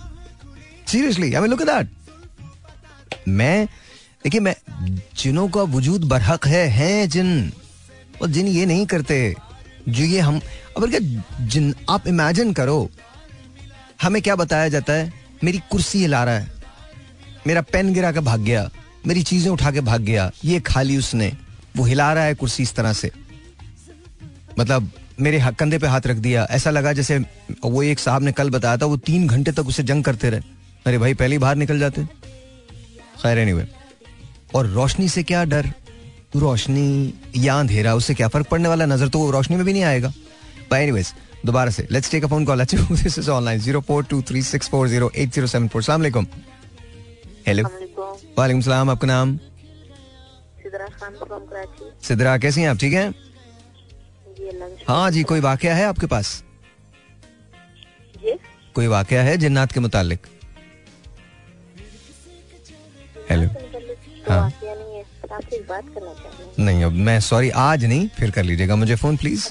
seriously I mean look at that मैं देखिए, मैं जिनों का वजूद बरहक है, हैं जिन, और जिन ये नहीं करते, जो ये हम, अब क्या जिन, आप इमेजिन करो, हमें क्या बताया जाता है? मेरी कुर्सी हिला रहा है, मेरा पेन गिरा के भाग गया, मेरी चीज़ें उठा के भाग गया, ये खा ली उसने, वो हिला रहा है कुर्सी इस तरह से। मतलब मेरे कंधे पे हाथ रख दिया, ऐसा लगा जैसे वो एक साहब ने कल बताया था, वो तीन घंटे तक उसे जंग करते रहे। अरे भाई, पहले ही बाहर निकल जाते। खैर नहीं एनीवे और रोशनी से क्या डर? तू रोशनी या अंधेरा उससे क्या फ़र्क पड़ने वाला नज़र तो वो रोशनी में भी नहीं आएगा। बाय एनीवेज दोबारा से let's take a phone call अच्छा दिस इज़ ऑनलाइन 0423640807 अस्सलाम वालेकुम हेलो। वालेकुम सलाम आपका नाम? सिद्रा कैसी हैं आप? ठीक हैं। हाँ जी कोई वाकया है आपके पास? कोई वाकया है जन्नात के मुतालिक? हेलो हाँ। नहीं है अब मैं सॉरी आज नहीं फिर कर लीजिएगा मुझे phone please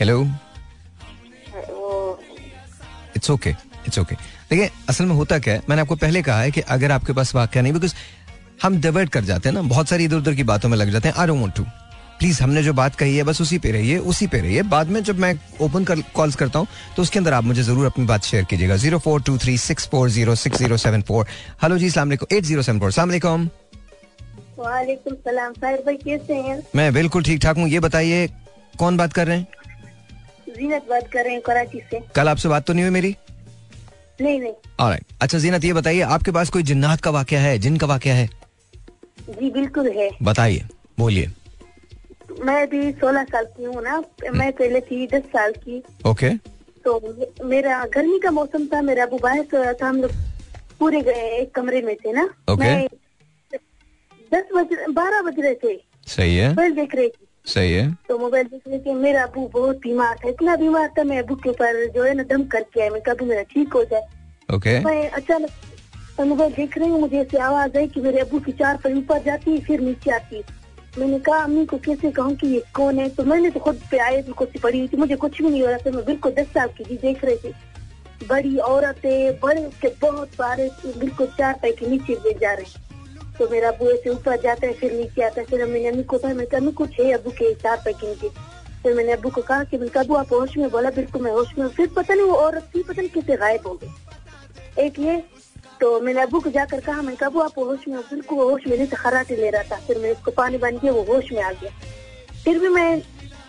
hello it's okay it's okay देखिए असल में होता क्या है मैंने आपको पहले कहा है कि अगर आपके पास वाक्य नहीं बिकॉज़ हम डिवर्ट कर जाते हैं ना बहुत सारी इधर उधर की बातों में लग जाते हैं I don't want to please हमने जो बात कही है बस उसी पे रहिए उसी पे रहिए। बाद में जब मैं ओपन कर कॉल्स करता हूँ तो उसके अंदर आप मुझे ज़रूर अपनी बात शेयर कीजिएगा। Zero four two three six four zero six zero seven four hello जी सलाम एट ज़ीरो सेवन फोर सलाम वालेकुम। सलाम। साहिर भाई कैसे हैं? मैं बिल्कुल ठीक ठाक हूँ। ये बताइए कौन बात कर रहे हैं? जीनत बात कर रहे हैं कराची से। कल आपसे बात तो नहीं हुई मेरी? नहीं नहीं। ऑलराइट अच्छा जीनत ये बताइए आपके पास कोई जिन्नात का वाक्य है जिन का वाकया है? जी बिल्कुल है। बताइए बोलिए। मैं अभी सोलह साल की हूँ ना मैं पहले थी दस साल की। ओके। तो मेरा गर्मी का मौसम था मेरा अबू बाहर सो रहा था हम लोग पूरे गए एक कमरे में थे ना। Okay. मैं दस बज बारह बज रहे थे। सही है। मोबाइल देख रही थी। सही है। तो मोबाइल देख रहे थे मेरा अबू बहुत बीमार था इतना बीमार था मैं अबू के ऊपर जो है ना दम करके आया मैं कभी मेरा ठीक हो जाए। ओके। मैं अचानक मैं मोबाइल देख रही हूँ मुझे ऐसी आवाज़ आई कि मेरे अबू की चार पर ऊपर जाती फिर नीचे आती है। मैंने कहा, अम्मी को कैसे कहूँ कि ये कौन है? तो मैंने तो खुद पे आए तो कुछ पड़ी हुई थी। मुझे कुछ भी नहीं हो रहा था। मैं बिल्कुल दस साल की थी, देख रही थी। बड़ी औरतें, बड़े के बहुत सारे, बिल्कुल चार पैर के नीचे गिर जा रहे तो मेरा अबू ऐसे ऊपर जाता है, फिर नीचे आता है। फिर मैंने अम्मी को कहा मैं अम्मी, कुछ है अबू के चार पैर के नीचे? फिर मैंने अबू को कहा कि मैंने अबू, आप होश में बोला, बिल्कुल मैं होश में फिर पता नहीं वो औरत थी, पता नहीं कैसे गायब हो गई। एक ये तो मैंने अबू को जाकर कहा मैं कहा अबू आप होश में बिल्कुल होश में नहीं था ले रहा था। फिर मैं उसको पानी बन दिया वो होश में आ गया। फिर भी मैं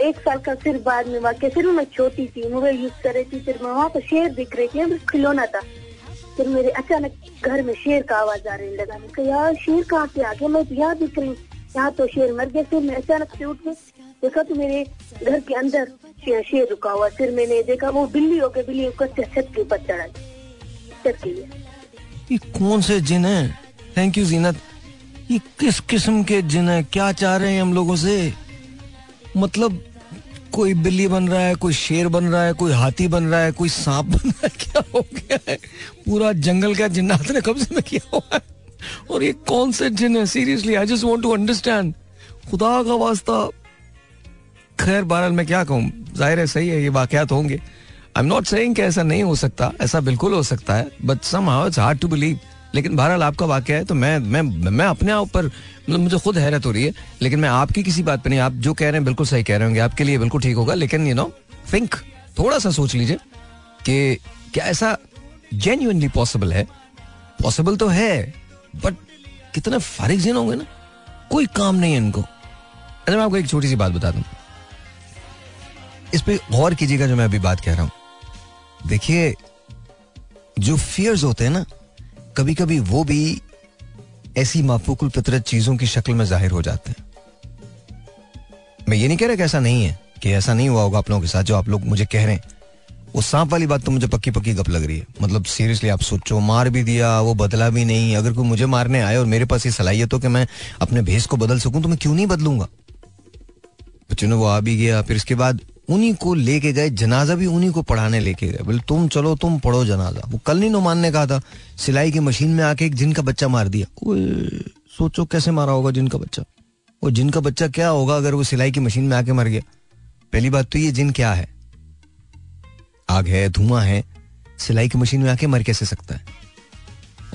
एक साल का फिर बाद में वाक्य फिर मैं छोटी थी मोबाइल यूज़ कर रही थी फिर मैं वहाँ पर शेर दिख रही थी खिलौना था। फिर मेरे अचानक घर में शेर का आवाज़ आ रही लगा मैं यार शेर कहाँ से आ गया? मैं तो यहाँ दिख रही यहाँ तो शेर मर गया फिर मैं अचानक से उठ गई। देखा तो मेरे घर के अंदर शेर, रुका हुआ फिर मैंने देखा वो बिल्ली हो गई बिल्ली ऊपर छत के ऊपर चढ़ा छत के लिए ये कौन से जिन है? थैंक यू जीनत ये किस किस्म के जिन है? क्या चाह रहे हैं हम लोगों से? मतलब कोई बिल्ली बन रहा है, कोई शेर बन रहा है, कोई हाथी बन रहा है, कोई सांप बन रहा है, क्या हो गया है? पूरा जंगल का जिन्नात ने कब्जे में किया हुआ है। और ये कौन से जिन है? Seriously I just want to understand खुदा का वास्ता। खैर, बहरहाल, मैं क्या कहूँ? ज़ाहिर है, सही है, ये वाकयात होंगे। आई एम नॉट कि ऐसा नहीं हो सकता, ऐसा बिल्कुल हो सकता है but somehow it's hard to believe लेकिन बहरहाल आपका वाक्य है तो मैं मैं मैं अपने आप पर मतलब मुझे खुद हैरत हो रही है, लेकिन मैं आपकी किसी बात पे नहीं, आप जो कह रहे हैं बिल्कुल सही कह रहे होंगे, आपके लिए बिल्कुल ठीक होगा, लेकिन यू नो थिंक थोड़ा सा सोच लीजिए कि क्या ऐसा जेन्युइनली पॉसिबल है। पॉसिबल तो है बट कितने फारिग जिन होंगे ना, कोई काम नहीं है इनको। अच्छा मैं आपको एक छोटी सी बात बता दूँ। इस पर गौर कीजिएगा जो मैं अभी बात कह रहा हूँ। देखिए, जो फियर्स होते हैं ना कभी कभी वो भी ऐसी माफूकुल फितरत चीज़ों की शक्ल में ज़ाहिर हो जाते हैं। मैं ये नहीं कह रहा कि ऐसा नहीं है, कि ऐसा नहीं हुआ होगा आप लोगों के साथ, जो आप लोग मुझे कह रहे हैं। वो सांप वाली बात तो मुझे पक्की पक्की गप लग रही है। मतलब सीरियसली आप सोचो, मार भी दिया, वो बदला भी नहीं। अगर कोई मुझे मारने आए और मेरे पास ये सलाहियत हो कि मैं अपने भेस को बदल सकूँ तो मैं क्यों नहीं बदलूँगा? बच्चों ने वो आ भी गया, फिर इसके बाद उन्हीं को लेके गए जनाजा भी उन्हीं को पढ़ाने लेके गए। बोले तुम चलो तुम पढ़ो जनाजा। वो कल नहीं नुमान ने कहा था सिलाई की मशीन में आके एक जिन का बच्चा मार दिया। सोचो कैसे मारा होगा जिन का बच्चा। वो जिन का बच्चा क्या होगा अगर वो सिलाई की मशीन में आके मर गया? पहली बात तो ये जिन क्या है? आग है धुआँ है सिलाई की मशीन में आके मर कैसे सकता है?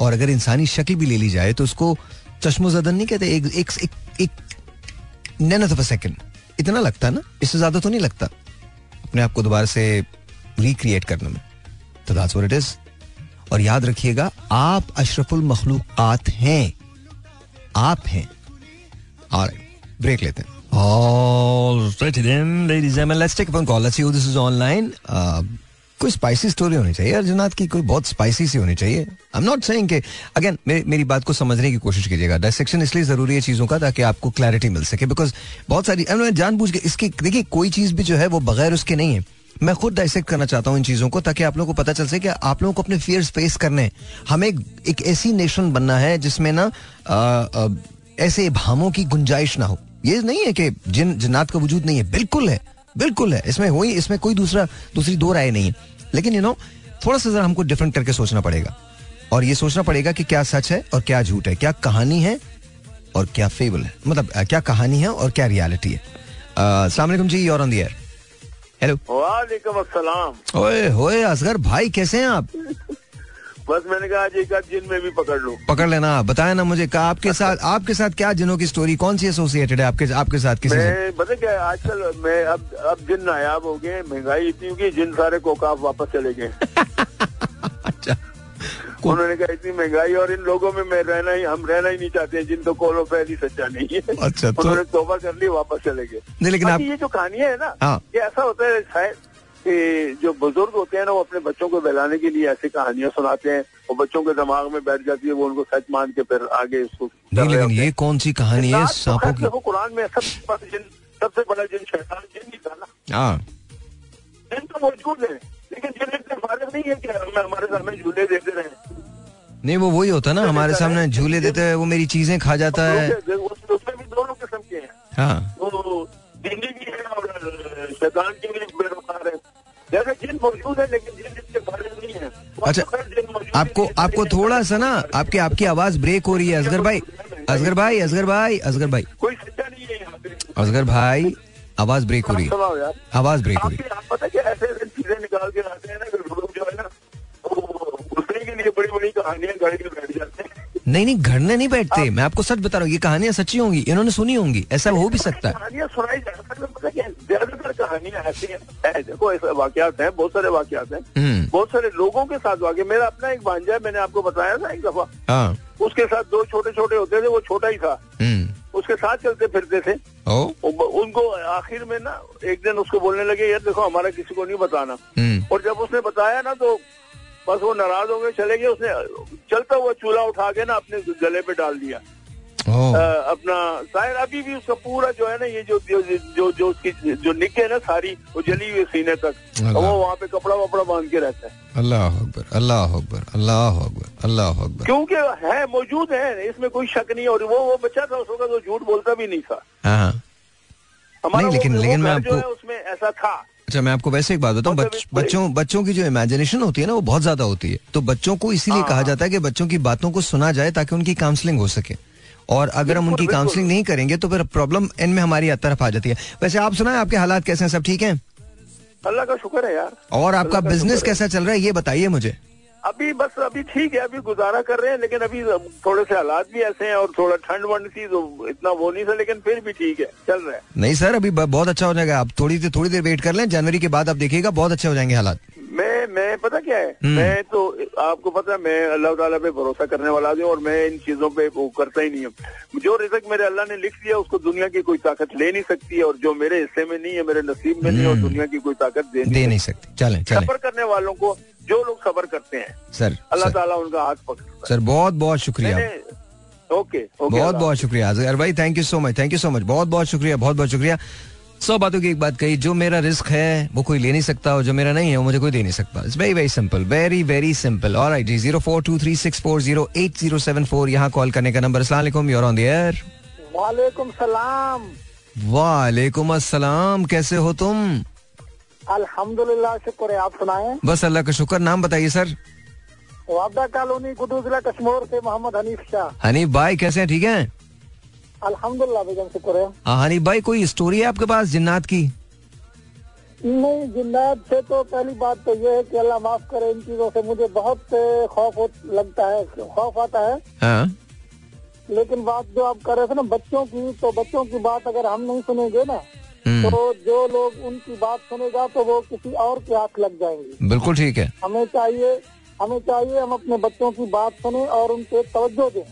और अगर इंसानी शक्ल भी ले ली जाए तो उसको चश्मो जदन नहीं कहते एक एक एक, एक नैनथ ऑफ़ सेकंड इतना लगता ना इससे ज़्यादा तो नहीं लगता। अपने आप को दोबारा से रिक्रिएट करने में। तो दैट्स व्हाट इट इज़ और याद रखिएगा आप अशरफुल मखलूकात हैं। आप हैं। और ब्रेक लेते हैं। Alrighty then, ladies and gentlemen, let's take a phone call. Let's see who this is online. Uh, कोई स्पाइसी स्टोरी होनी चाहिए अर्जुनाथ की कोई बहुत स्पाइसी सी होनी चाहिए। आई एम नॉट सेइंग कि अगेन मेरी बात को समझने की कोशिश कीजिएगा। डायसेक्शन इसलिए ज़रूरी है चीज़ों का ताकि आपको क्लैरिटी मिल सके बिकॉज़ बहुत सारी जानबूझ के इसकी देखिए कोई चीज़ भी जो है वो बगैर उसके नहीं है। मैं खुद डायसेक्ट करना चाहता हूँ इन चीज़ों को ताकि आप लोगों को पता चल सके कि आप लोगों को अपने फियर्स फेस करने हमें एक, ऐसी नेशन बनना है जिसमें ना ऐसे भामों की गुंजाइश ना हो। ये नहीं है कि जिन जिन्नात का वजूद नहीं है बिल्कुल है। बिल्कुल है इसमें वही इसमें कोई दूसरा दूसरी दो राय नहीं है। लेकिन यू नो थोड़ा सा जरा हमको डिफरेंट करके सोचना पड़ेगा। और ये सोचना पड़ेगा कि क्या सच है और क्या झूठ है क्या कहानी है और क्या फेबल है। मतलब क्या कहानी है और क्या रियलिटी है। सलामकुम जी और ऑन दी एयर हेलो वालेकुम अस्सलाम। ओए होए असगर भाई कैसे हैं आप? बस मैंने कहा आज एक आध जिन में भी पकड़ लो। पकड़ लेना बताया ना मुझे का आपके साथ आपके साथ क्या जिनों की स्टोरी कौन सी एसोसिएटेड है आपके आपके साथ किसी मैं पता क्या आजकल मैं अब अब जिन नायाब हो गए महँगाई इतनी होगी जिन सारे कोकाफ वापस चले गए। <laughs> अच्छा। उन्होंने कहा इतनी महँगाई और इन लोगों में मैं रहना ही हम रहना ही नहीं चाहते जिन तो कोलो पहली सच्चा नहीं है। अच्छा तो उन्होंने तोबा कर ली वापस चले गए। नहीं लेकिन आप ये जो कहानियाँ है ना हाँ। ये ऐसा होता है शायद कि जो बुज़ुर्ग होते हैं ना वो अपने बच्चों को बहलाने के लिए ऐसी कहानियाँ सुनाते हैं और बच्चों के दिमाग में बैठ जाती है वो उनको सच मान के फिर आगे उसको नहीं लेकिन ये कौन सी कहानी है? सांपों की देखो कुरान में सबसे बड़ा जिन सबसे बड़ा जिन शैतान जिन ही था ना। हाँ। जिन तो मौजूद है लेकिन जिन इतने फारग नहीं है कि हमें हमारे सामने झूले देते रहे। नहीं वो वही होता ना हमारे सामने झूले देते हैं वो मेरी चीज़ें खा जाता है। उसमें भी दोनों किस्म के हैं। हाँ। वो है शैतान की भी बेरोकार है। जैसे जिन मौजूद है लेकिन जिन जिनके बारे नहीं है अच्छा, तो आपको आपको थोड़ा सा ना आपकी आपकी आवाज़ ब्रेक हो रही है असगर भाई असगर भाई असगर भाई असगर भाई। कोई सच्चा नहीं है यहाँ पे। असगर भाई आवाज़ ब्रेक हो रही है। आवाज़ ब्रेक हो रही है। पता क्या ऐसे ऐसे चीज़ें निकाल के लाते हैं ना जो है ना घुसने के लिए बड़ी बड़ी कहानियाँ गाड़ी में बैठ जाते हैं। नहीं नहीं घड़ने नहीं बैठते मैं आपको सच बता रहा हूँ ये कहानियाँ सच्ची होंगी इन्होंने सुनी होंगी ऐसा हो भी सकता है। ऐसी हैं। ऐसे वाकयात हैं बहुत सारे वाकयात हैं। हम्म। बहुत सारे लोगों के साथ वाकई मेरा अपना एक भांजा है मैंने आपको बताया था एक दफ़ा। हाँ। उसके साथ दो छोटे छोटे होते थे वो छोटा ही था। हम्म। उसके साथ चलते फिरते थे। उनको आखिर में ना एक दिन उसको बोलने लगे यार देखो हमारा किसी को नहीं बताना। हम्म। और जब उसने बताया ना तो बस वो नाराज़ हो गए चले गए। उसने चलता हुआ चूल्हा उठा के ना अपने गले पे डाल दिया। अपना शायद अभी भी उसका पूरा जो है ना ये जो जो जो, जो उसकी जो निक है ना सारी वो जली हुई सीने तक। वो वहाँ पे कपड़ा वपड़ा बाँध के रहता है। अल्लाह अकबर अल्लाह अकबर अल्लाह अकबर अल्लाह अकबर। क्योंकि है मौजूद है इसमें कोई शक नहीं और वो वो बच्चा था उस वक्त वो झूठ बोलता भी नहीं था। हाँ हाँ। हमारा नहीं, लेकिन- लेकिन मैं आपको- उसमें ऐसा था। अच्छा मैं आपको वैसे एक बात बताऊँ बहुत बच, बच्चों बच्चों की जो इमेजिनेशन होती है ना वो बहुत ज़्यादा होती है। तो बच्चों को इसीलिए हाँ। कहा जाता है कि बच्चों की बातों को सुना जाए ताकि उनकी काउंसलिंग हो सके। और अगर हम उनकी। काउंसलिंग नहीं करेंगे तो फिर प्रॉब्लम इनमें हमारी तरफ़ आ जाती है। वैसे आप सुनाए आपके हालात कैसे हैं? सब ठीक है? अल्लाह का शुक्र है यार। और आपका बिज़नेस कैसा चल रहा है ये बताइए मुझे। अभी बस अभी ठीक है अभी गुजारा कर रहे हैं लेकिन अभी थोड़े से हालात भी ऐसे हैं और थोड़ा ठंड वंड सी तो इतना वो नहीं था लेकिन फिर भी ठीक है चल रहा है। नहीं सर अभी बहुत अच्छा हो जाएगा। आप थोड़ी देर थोड़ी देर वेट कर लें जनवरी के बाद आप देखिएगा बहुत अच्छे हो जाएँगे हालात। मैं मैं पता क्या है? हम्म। मैं तो आपको पता है मैं अल्लाह ताला पे भरोसा करने वाला हूँ और मैं इन चीज़ों पे वो करता ही नहीं हूँ। जो रिजक मेरे अल्लाह ने लिख दिया उसको दुनिया की कोई ताकत ले नहीं सकती और जो मेरे हिस्से में नहीं है मेरे नसीब में नहीं है और हम्म। दुनिया की कोई ताकत दे दे नहीं सकती। चलें सफ़र करने वालों को जो लोग सफ़र करते हैं सर अल्लाह ताला उनका हाथ पकड़ता है। सर बहुत बहुत शुक्रिया। ओके ओके बहुत बहुत शुक्रिया। अजहर भाई thank you so much thank you so much बहुत बहुत शुक्रिया बहुत बहुत शुक्रिया। सौ बातों की एक बात कही जो मेरा रिस्क है वो कोई ले नहीं सकता और जो मेरा नहीं है वो मुझे कोई दे नहीं सकता। It's very very simple very very simple और राइट जी zero four two three six four zero eight zero seven four यहाँ कॉल करने का नंबर असला यूर ऑन द एयर वालेकुम सलाम। वालेकुम अस्सलाम कैसे हो तुम? अल्हम्दुलिल्लाह शुक्र है आप सुनाए? बस अल्लाह का शुक्र नाम बताइए सर। वादा कॉलोनी गुडू जिला कश्मीर से मोहम्मद हनीफ शाह। हनीफ भाई कैसे हैं? ठीक हैं? अल्हम्दुलिल्लाह शुक्र है। भाई कोई स्टोरी है आपके पास जिन्नात की? नहीं जिन्नात से तो पहली बात तो ये है कि अल्लाह माफ़ करे इन चीज़ों से। मुझे बहुत खौफ लगता है खौफ आता है। हाँ। लेकिन बात जो आप कर रहे थे ना बच्चों की तो बच्चों की बात अगर हम नहीं सुनेंगे ना हम्म, तो जो लोग उनकी बात सुनेगा तो वो किसी और के हाथ लग जाएँगे। बिल्कुल ठीक है। हमें चाहिए हमें चाहिए हम अपने बच्चों की बात सुने और उन पे तवज्जो दें।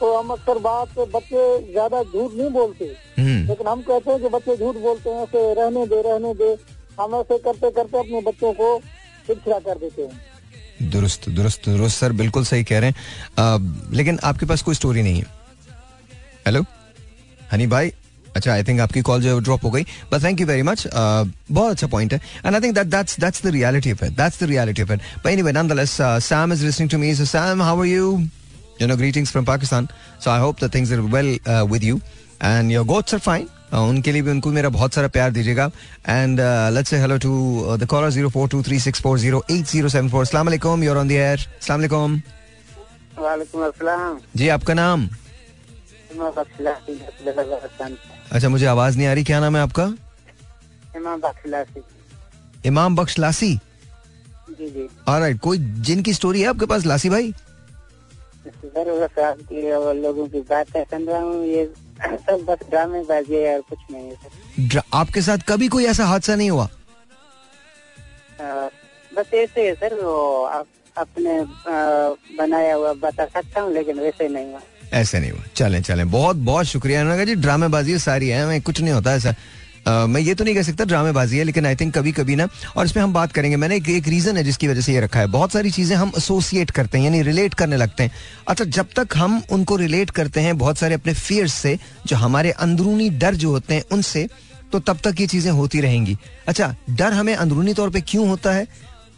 तो हम अक्सर बात बच्चे ज़्यादा झूठ नहीं बोलते। हम्म, लेकिन हम कहते हैं कि बच्चे झूठ बोलते हैं ऐसे रहने दे रहने दे। हम ऐसे करते करते अपने बच्चों को चिड़चिड़ा कर देते हैं। दुरुस्त दुरुस्त दुरुस्त सर बिल्कुल सही कह रहे हैं। आ, लेकिन आपके पास कोई स्टोरी नहीं है। हेलो हनी भाई अच्छा आई थिंक आपकी कॉल जो है ड्रॉप हो गई। But thank you very much बहुत अच्छा पॉइंट है। And I think that that's that's the reality of it that's the reality of it but anyway nonetheless uh, Sam is listening to me. So Sam how are you know greetings from Pakistan. So I hope that things are well uh, with you. And your goats are fine. Uh, उनके लिए भी उनको मेरा बहुत सारा प्यार दीजिएगा. And let's say hello to the caller zero four two three six four zero eight zero seven four अस्सलाम वालेकुम यूर ऑन द एयर अस्सलाम वालेकुम वालेकुम अस्सलाम जी आपका नाम? इमाम अच्छा मुझे आवाज़ नहीं आ रही. क्या नाम है आपका? बख्शिलासी इमाम बख्श लासी? जी जी। ऑलराइट कोई जिन की स्टोरी है आपके पास लासी भाई? सर बस आपकी और लोगों की बातें सुन रहा हूँ ये <clears throat> सब बस ड्रामे बाजी है और कुछ नहीं है सर। आपके साथ कभी कोई ऐसा हादसा नहीं हुआ? बस ऐसे है सर वो आप अपने बनाया हुआ बता सकता हूँ लेकिन वैसे नहीं हुआ। ऐसे नहीं हुआ। चलें चलें। बहुत बहुत शुक्रिया जी। ड्रामेबाजी सारी है कुछ नहीं होता ऐसा। अ, मैं ये तो नहीं कह सकता ड्रामेबाजी है लेकिन आई थिंक कभी कभी ना और इसमें हम बात करेंगे। मैंने एक, एक रीजन है जिसकी वजह से ये रखा है। बहुत सारी चीज़ें हम एसोसिएट करते हैं यानी रिलेट करने लगते हैं। अच्छा जब तक हम उनको रिलेट करते हैं बहुत सारे अपने फियर्स से जो हमारे अंदरूनी डर जो होते हैं उनसे तो तब तक ये चीज़ें होती रहेंगी। अच्छा डर हमें अंदरूनी तौर पर क्यों होता है?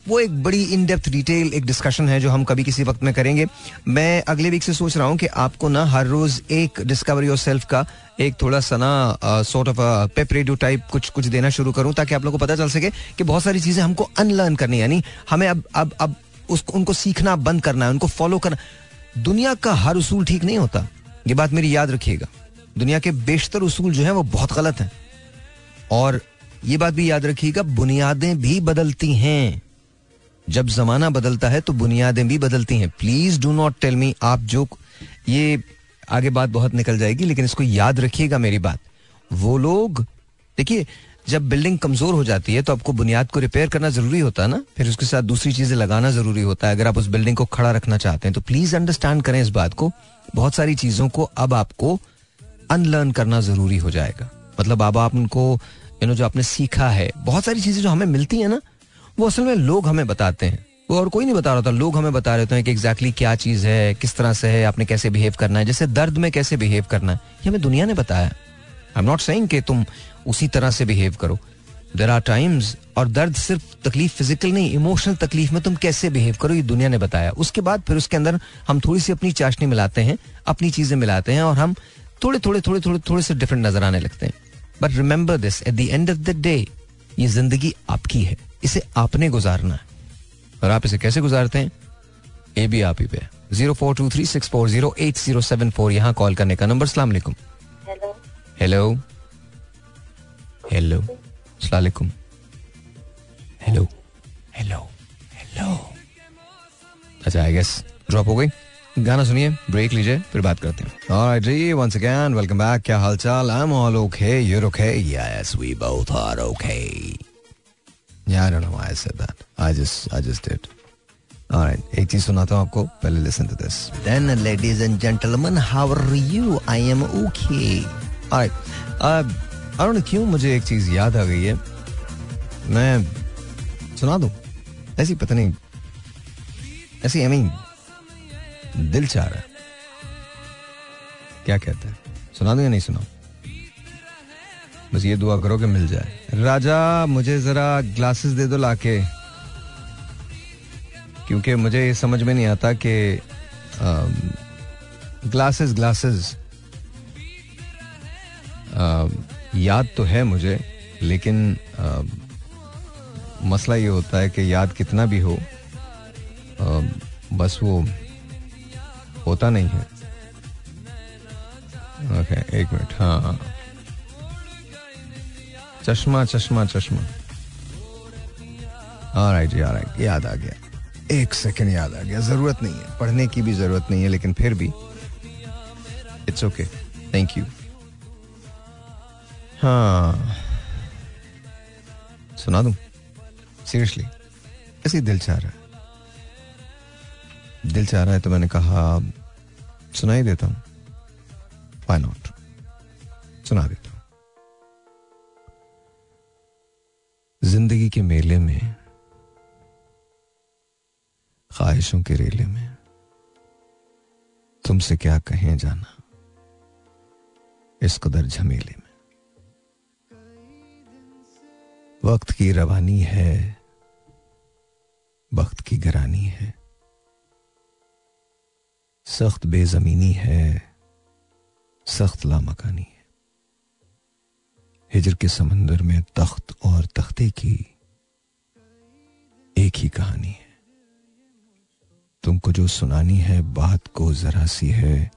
वो एक बड़ी इन डेप्थ डिटेल एक डिस्कशन है जो हम कभी किसी वक्त में करेंगे। मैं अगले वीक से सोच रहा हूँ कि आपको ना हर रोज एक डिस्कवरी योर सेल्फ का एक थोड़ा सा ना sort of pep radio type कुछ कुछ देना शुरू करूँ ताकि आप लोगों को पता चल सके कि बहुत सारी चीज़ें हमको अनलर्न करनी यानी हमें अब अब अब उसको उनको सीखना बंद करना है, उनको फॉलो करना। दुनिया का हर उसूल ठीक नहीं होता। ये बात मेरी याद रखिएगा। दुनिया के बेशतर उसूल जो है वो बहुत गलत हैं। और ये बात भी याद रखिएगा, बुनियादें भी बदलती हैं। जब जमाना बदलता है तो बुनियादें भी बदलती हैं। Please do not tell me आप जो ये आगे बात बहुत निकल जाएगी, लेकिन इसको याद रखिएगा मेरी बात। वो लोग, देखिए, जब बिल्डिंग कमज़ोर हो जाती है तो आपको बुनियाद को रिपेयर करना ज़रूरी होता है ना? फिर उसके साथ दूसरी चीज़ें लगाना ज़रूरी होता है। अगर आप उस बिल्डिंग को खड़ा रखना चाहते हैं तो प्लीज़ अंडरस्टैंड करें इस बात को। बहुत सारी चीज़ों को अब आपको अनलर्न करना ज़रूरी हो जाएगा। मतलब अब आप उनको यू नो जो आपने सीखा है, बहुत सारी चीज़ें जो हमें मिलती है ना वो असल में लोग हमें बताते हैं। वो और कोई नहीं बता रहा था, लोग हमें बता रहे हैं कि एग्जैक्टली क्या चीज़ है, किस तरह से है, आपने कैसे बिहेव करना है, जैसे दर्द में कैसे बिहेव करना है। ये हमें दुनिया ने बताया। आई एम नॉट सेइंग कि तुम उसी तरह से बिहेव करो। देर आर टाइम्स और दर्द सिर्फ़ तकलीफ़ फ़िज़िकल नहीं इमोशनल तकलीफ़ में तुम कैसे बिहेव करो, ये दुनिया ने बताया। उसके बाद फिर उसके अंदर हम थोड़ी सी अपनी चाशनी मिलाते हैं, अपनी चीज़ें मिलाते हैं, और हम थोड़े थोड़े थोड़े थोड़े थोड़े से डिफरेंट नज़र आने लगते हैं। But remember this at the end of the day ये ज़िंदगी आपकी है। इसे आपने गुजारना है। और आप इसे कैसे गुजारते हैं? ये भी आप ही पे zero four two three six four zero eight zero seven four यहाँ कॉल करने का नंबर। सलाम हेलो। हेलो। हेलो। सलामकुम हेलो। हेलो। हेलो। अच्छा आई गेस ड्रॉप हो गई। गाना सुनिए ब्रेक लीजिए फिर बात करते हैं। ऑलराइट जी वंस अगेन वेलकम बैक क्या हालचाल? I am all okay you are okay yes we both are okay Yeah, I don't know why I said that. I just I just did. Alright, एक चीज़ सुनाता हूँ आपको पहले listen to this. Then ladies and gentlemen, how are you? I am okay. Alright, uh, I don't know क्यों मुझे एक चीज़ याद आ गई है मैं सुना दूँ ऐसी पता नहीं ऐसी आई मीन दिल चाह रहा है क्या कहता है सुना दूँ या नहीं सुनाऊं बस ये दुआ करो कि मिल जाए। राजा मुझे जरा ग्लासेस दे दो लाके। क्योंकि मुझे ये समझ में नहीं आता कि ग्लासेस ग्लासेस याद तो है मुझे लेकिन आ, मसला ये होता है कि याद कितना भी हो आ, बस वो होता नहीं है। ओके एक मिनट हाँ। चश्मा चश्मा चश्मा। आ राइट जी आ राइट याद आ गया। एक सेकंड याद आ गया। ज़रूरत नहीं है। पढ़ने की भी ज़रूरत नहीं है, लेकिन फिर भी। इट्स ओके थैंक यू हाँ। सुना दूँ? सीरियसली ऐसे दिल चाह रहा है। दिल चाह रहा है तो मैंने कहा सुना ही देता हूँ। वाई नॉट सुना देता ज़िंदगी के मेले में, ख्वाहिशों के रेले में, तुमसे क्या कहें जाना, इस कदर झमेले में। वक्त की रवानी है, वक्त की गरानी है। सख्त बेजमीनी है, सख्त लामकानी है। हिजर के समंदर में तख्त और तख्ते की एक ही कहानी है। तुमको जो सुनानी है, बात को जरा सी है,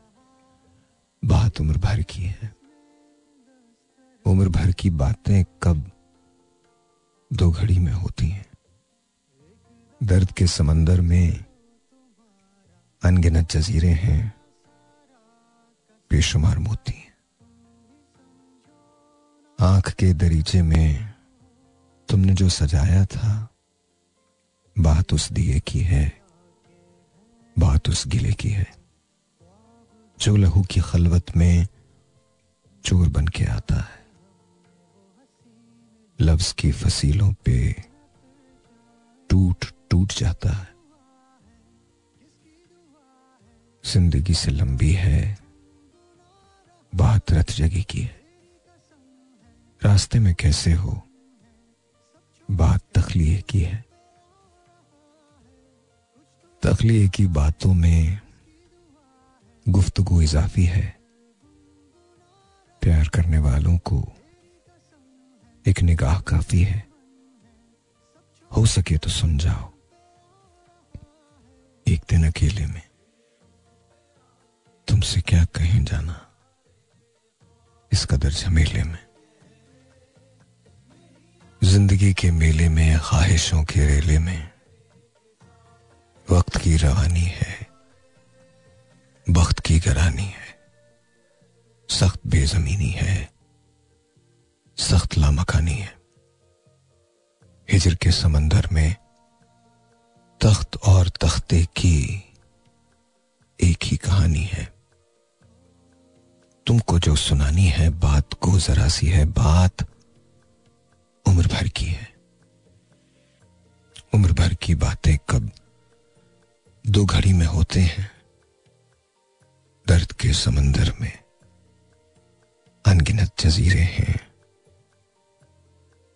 बात उम्र भर की है। उम्र भर की बातें कब दो घड़ी में होती हैं। दर्द के समंदर में अनगिनत जजीरे हैं, बेशुमार मोती। आँख के दरीचे में तुमने जो सजाया था, बात उस दिए की है, बात उस गिले की है, जो लहू की खलवत में चोर बन के आता है। लफ्ज की फसीलों पे टूट टूट जाता है। ज़िंदगी से लंबी है, बात रथ जगी की है। रास्ते में कैसे हो? बात तखलीह की है। तखलीह की बातों में गुफ्तगु इजाफी है। प्यार करने वालों को एक निगाह काफ़ी है। हो सके तो सुन जाओ एक दिन अकेले में तुमसे क्या कहें जाना, इस कदर झमेले में। ज़िंदगी के मेले में, ख्वाहिशों के रेले में, वक्त की रवानी है, वक्त की गरानी है, सख्त बेजमीनी है, सख्त लामकानी है। हिजर के समंदर में तख्त और तख्ते की एक ही कहानी है। तुमको जो सुनानी है, बात को जरा सी है, बात उम्र भर की है। उम्र भर की बातें कब दो घड़ी में होते हैं। दर्द के समंदर में अनगिनत जजीरे हैं।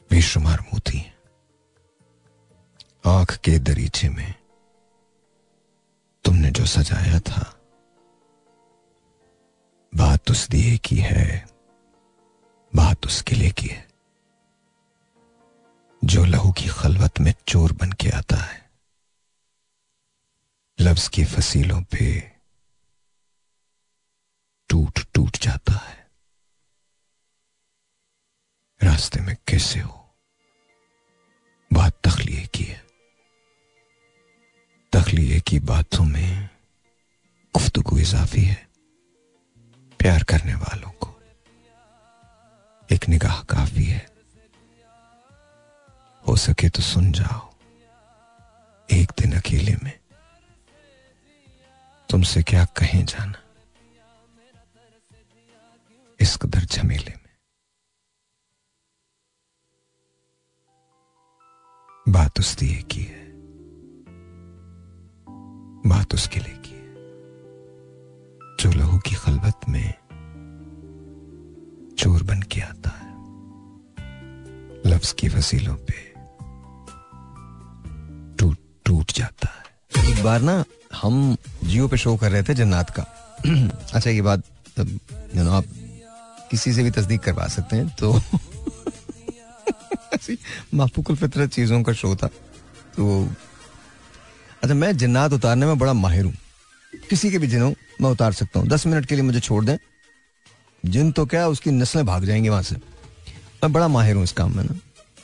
बेशुमार मोती। आँख के दरीचे में तुमने जो सजाया था, बात उस दिए की है, बात उस किले की है। जो लहू की खलवत में चोर बन के आता है। लफ्ज की फसीलों पे टूट टूट जाता है। रास्ते में कैसे हो? बात तखलिए की है। तखलिए की बातों में गुफ्तगु इजाफी है। प्यार करने वालों को एक निगाह काफ़ी है। हो सके तो सुन जाओ। एक दिन अकेले में तुमसे क्या कहें जाना? इस कदर झमेले में। बात उस दिए की है। बात उसके लिए की है। जो लहू की खलबत में चोर बन के आता है, लफ्ज की वसीलों पे टूट जाता है। एक बार ना हम जियो पे शो कर रहे थे जन्नात का। <clears throat> अच्छा ये बात यू नो आप किसी से भी तस्दीक करवा सकते हैं तो <laughs> माफूकुल फितरत चीज़ों का शो था। तो अच्छा मैं जन्नात उतारने में बड़ा माहिर हूँ। किसी के भी जिन, मैं उतार सकता हूँ। दस मिनट के लिए मुझे छोड़ दें। जिन तो क्या, उसकी नस्लें भाग जाएँगी वहाँ से। मैं बड़ा माहिर हूँ इस काम में ना।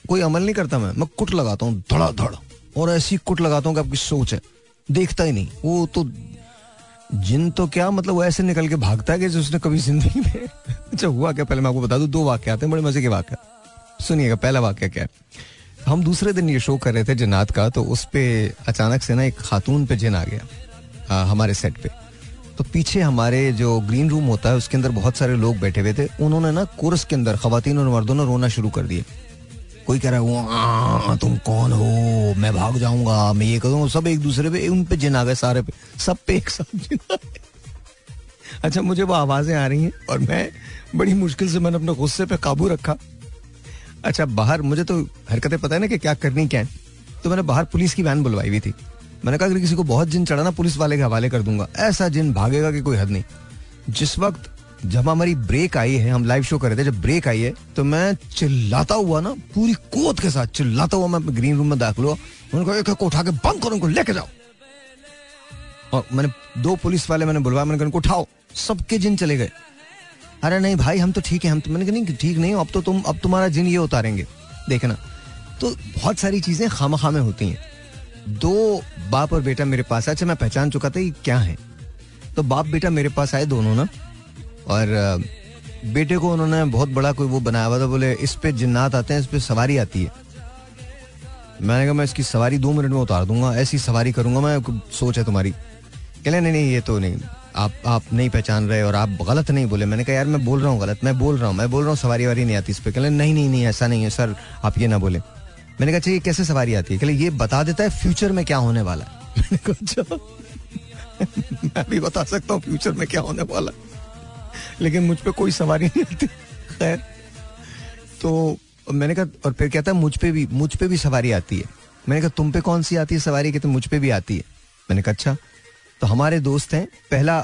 कोई अमल नहीं करता मैं। मैं कुट लगाता हूँ धड़ा धड़ और ऐसी कुट लगाता हूँ कि आपकी सोच है। देखता ही नहीं। वो तो जिन तो क्या मतलब वो ऐसे निकल के भागता है कि उसने कभी ज़िंदगी में <laughs> अच्छा हुआ क्या? पहले मैं आपको बता दूँ दो वाक्य आते हैं बड़े मज़े के वाक्य। सुनिएगा पहला वाक्य क्या है? हम दूसरे दिन ये शो कर रहे थे जन्नात का तो उस पे अचानक से ना एक खातून पे जिन आ गया आ, हमारे सेट पे। तो पीछे हमारे जो ग्रीन रूम होता है उसके अंदर बहुत सारे लोग बैठे हुए थे। उन्होंने ना कोर्स के अंदर खातन और मर्दों ने रोना शुरू कर दिया कोई कह रहा है तुम कौन हो? मैं भाग जाऊँगा, मैं ये करूँगा। सब एक दूसरे पे, उन पे जिन आ गए सारे पे। सब पे एक साथ जिन अच्छा मुझे वो आवाज़ें आ रही हैं और मैं बड़ी मुश्किल से मैंने अपने गुस्से पे काबू रखा। अच्छा बाहर मुझे तो हरकतें पता है ना कि क्या करनी क्या है? तो मैंने बाहर पुलिस की वैन बुलवाई हुई थी। मैंने कहा, अगर किसी को बहुत जिन चढ़ा ना पुलिस वाले के हवाले कर दूँगा। ऐसा जिन भागेगा कि कोई हद नहीं। जिस वक्त जब हमारी ब्रेक आई है, हम लाइव शो कर रहे थे, जब ब्रेक आई है तो मैं चिल्लाता हुआ ना, पूरी कोत के साथ चिल्लाता हुआ मैं ग्रीन रूम में दाखिल हुआ। उन्होंने कहा, एक उठा के बंद करो उनको लेके जाओ। और मैंने, दो पुलिस वाले मैंने बुलवाया, मैंने उनको उठाओ। सबके जिन चले गए। अरे नहीं भाई, हम तो ठीक है, हम तो मैंने कहा, नहीं, ठीक नहीं, अब तो तुम, अब तुम्हारा जिन ये उतारेंगे, देखना। तो बहुत सारी चीज़ें खामा खामे होती हैं। दो बाप और बेटा मेरे पास अच्छा मैं पहचान चुका था ये क्या है। तो बाप बेटा मेरे पास आए दोनों ना और बेटे को उन्होंने बहुत बड़ा कोई वो बनाया हुआ था, बोले, इस पे जिन्नात आते हैं, इस पे सवारी आती है। मैंने कहा, मैं इसकी सवारी दो मिनट में उतार दूँगा, ऐसी सवारी करूँगा, मैं सोच है तुम्हारी? कह नहीं नहीं, ये तो नहीं, आप आप नहीं पहचान रहे और आप गलत नहीं बोले। मैंने कहा, यार, मैं बोल रहा हूँ गलत, मैं बोल रहा हूँ, मैं बोल रहा हूँ, सवारी वारी नहीं आती इस पर कहले, नहीं नहीं नहीं, ऐसा नहीं है, सर, आप ये ना बोले। मैंने कहा चाहिए कैसे सवारी आती है? कहले, ये बता देता है फ्यूचर में क्या होने वाला है। <laughs> अच्छा <laughs> मैं भी बता सकता हूँ फ्यूचर में क्या होने वाला लेकिन मुझ पर कोई सवारी नहीं आती खैर तो मैंने कहा और फिर कहता है मुझ पे भी मुझ पे भी सवारी आती है। मैंने कहा तुम पे कौन सी आती है सवारी? कहते मुझ पे भी आती है। मैंने कहा अच्छा तो हमारे दोस्त हैं पहला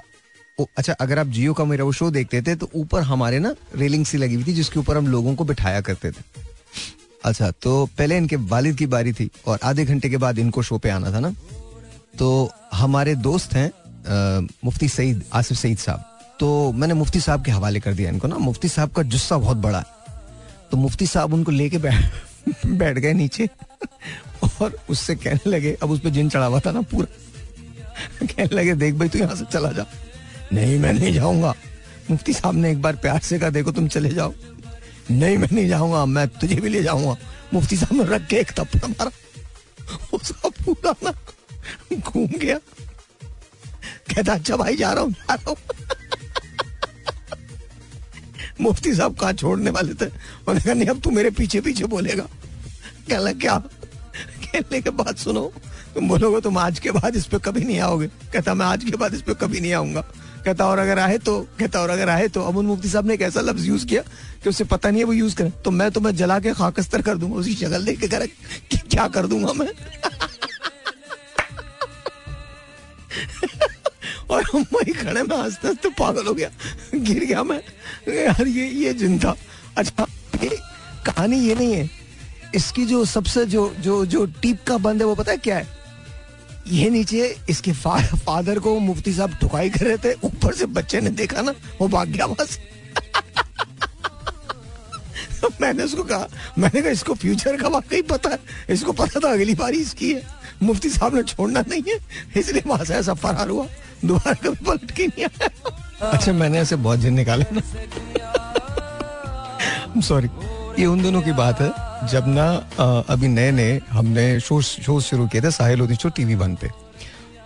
ओ, अच्छा अगर आप जियो का मेरा वो शो देखते थे तो ऊपर हमारे ना रेलिंग सी लगी हुई थी जिसके ऊपर हम लोगों को बिठाया करते थे। अच्छा तो पहले इनके वालिद की बारी थी और आधे घंटे के बाद इनको शो पे आना था ना। तो हमारे दोस्त हैं मुफ्ती सईद आसिफ सईद साहब। तो मैंने मुफ्ती साहब के हवाले कर दिया इनको ना। मुफ्ती साहब का जुस्सा बहुत बड़ा है। तो मुफ्ती साहब उनको लेके बैठ <laughs> बैठ गए नीचे और उससे कहने लगे, अब उस पर जिन चढ़ा हुआ था ना पूरा। कहने लगे, देख भाई, तू यहाँ से चला जा। नहीं, मैं नहीं जाऊँगा। मुफ्ती साहब ने एक बार प्यार से कहा, देखो, तुम चले जाओ। नहीं, मैं नहीं जाऊँगा, मैं तुझे भी ले जाऊँगा। मुफ्ती साहब ने रख के एक थप्पड़ मारा। उसका पूरा ना घूम गया। कहता अच्छा भाई, जा रहा हूँ, जा रहा हूँ। मुफ्ती साहब कहा छोड़ने वाले थे? उन्होंने कहा, नहीं, अब तू मेरे पीछे पीछे बोलेगा। कहला क्या कहने के बाद सुनो, तुम बोलोगे तुम आज के बाद इस पे कभी नहीं आओगे। कहता, मैं आज के बाद इस पे कभी नहीं आऊँगा। कहता, और अगर आए तो कहता, और अगर आए तो अमुन मुफ्ती साहब ने एक ऐसा लफ्ज यूज़ किया कि उसे पता नहीं है वो यूज़ करे। तो मैं तुम्हें जला के खाकस्तर कर दूँगा उसकी शक्ल देख के कर क्या कर दूँगा मैं। <laughs> और हम वही खड़े में हँसते हँसते पागल हो गया। गिर गया मैं। यार ये ये ज़िंदा। अच्छा ये कहानी ये नहीं है। इसकी जो सबसे जो जो जो टीप का बंद है वो पता है क्या है? ये नीचे इसके फा, फादर को मुफ्ती साहब ठुकाई कर रहे थे। ऊपर से बच्चे ने देखा ना वो भाग गया बस मैंने उसको कहा मैंने कहा इसको फ्यूचर का वाकई पता है। इसको पता था अगली बारी इसकी है। मुफ्ती साहब ने छोड़ना नहीं है, इसलिए वहाँ से ऐसा फरार हुआ। दोबारा कभी पलट के नहीं आया। अच्छा मैंने ऐसे बहुत जिन निकाले ना। सॉरी ये उन दोनों की बात है, जब ना अभी नए नए हमने शो शो शुरू किए थे, साहिल होती शो टीवी वन पे।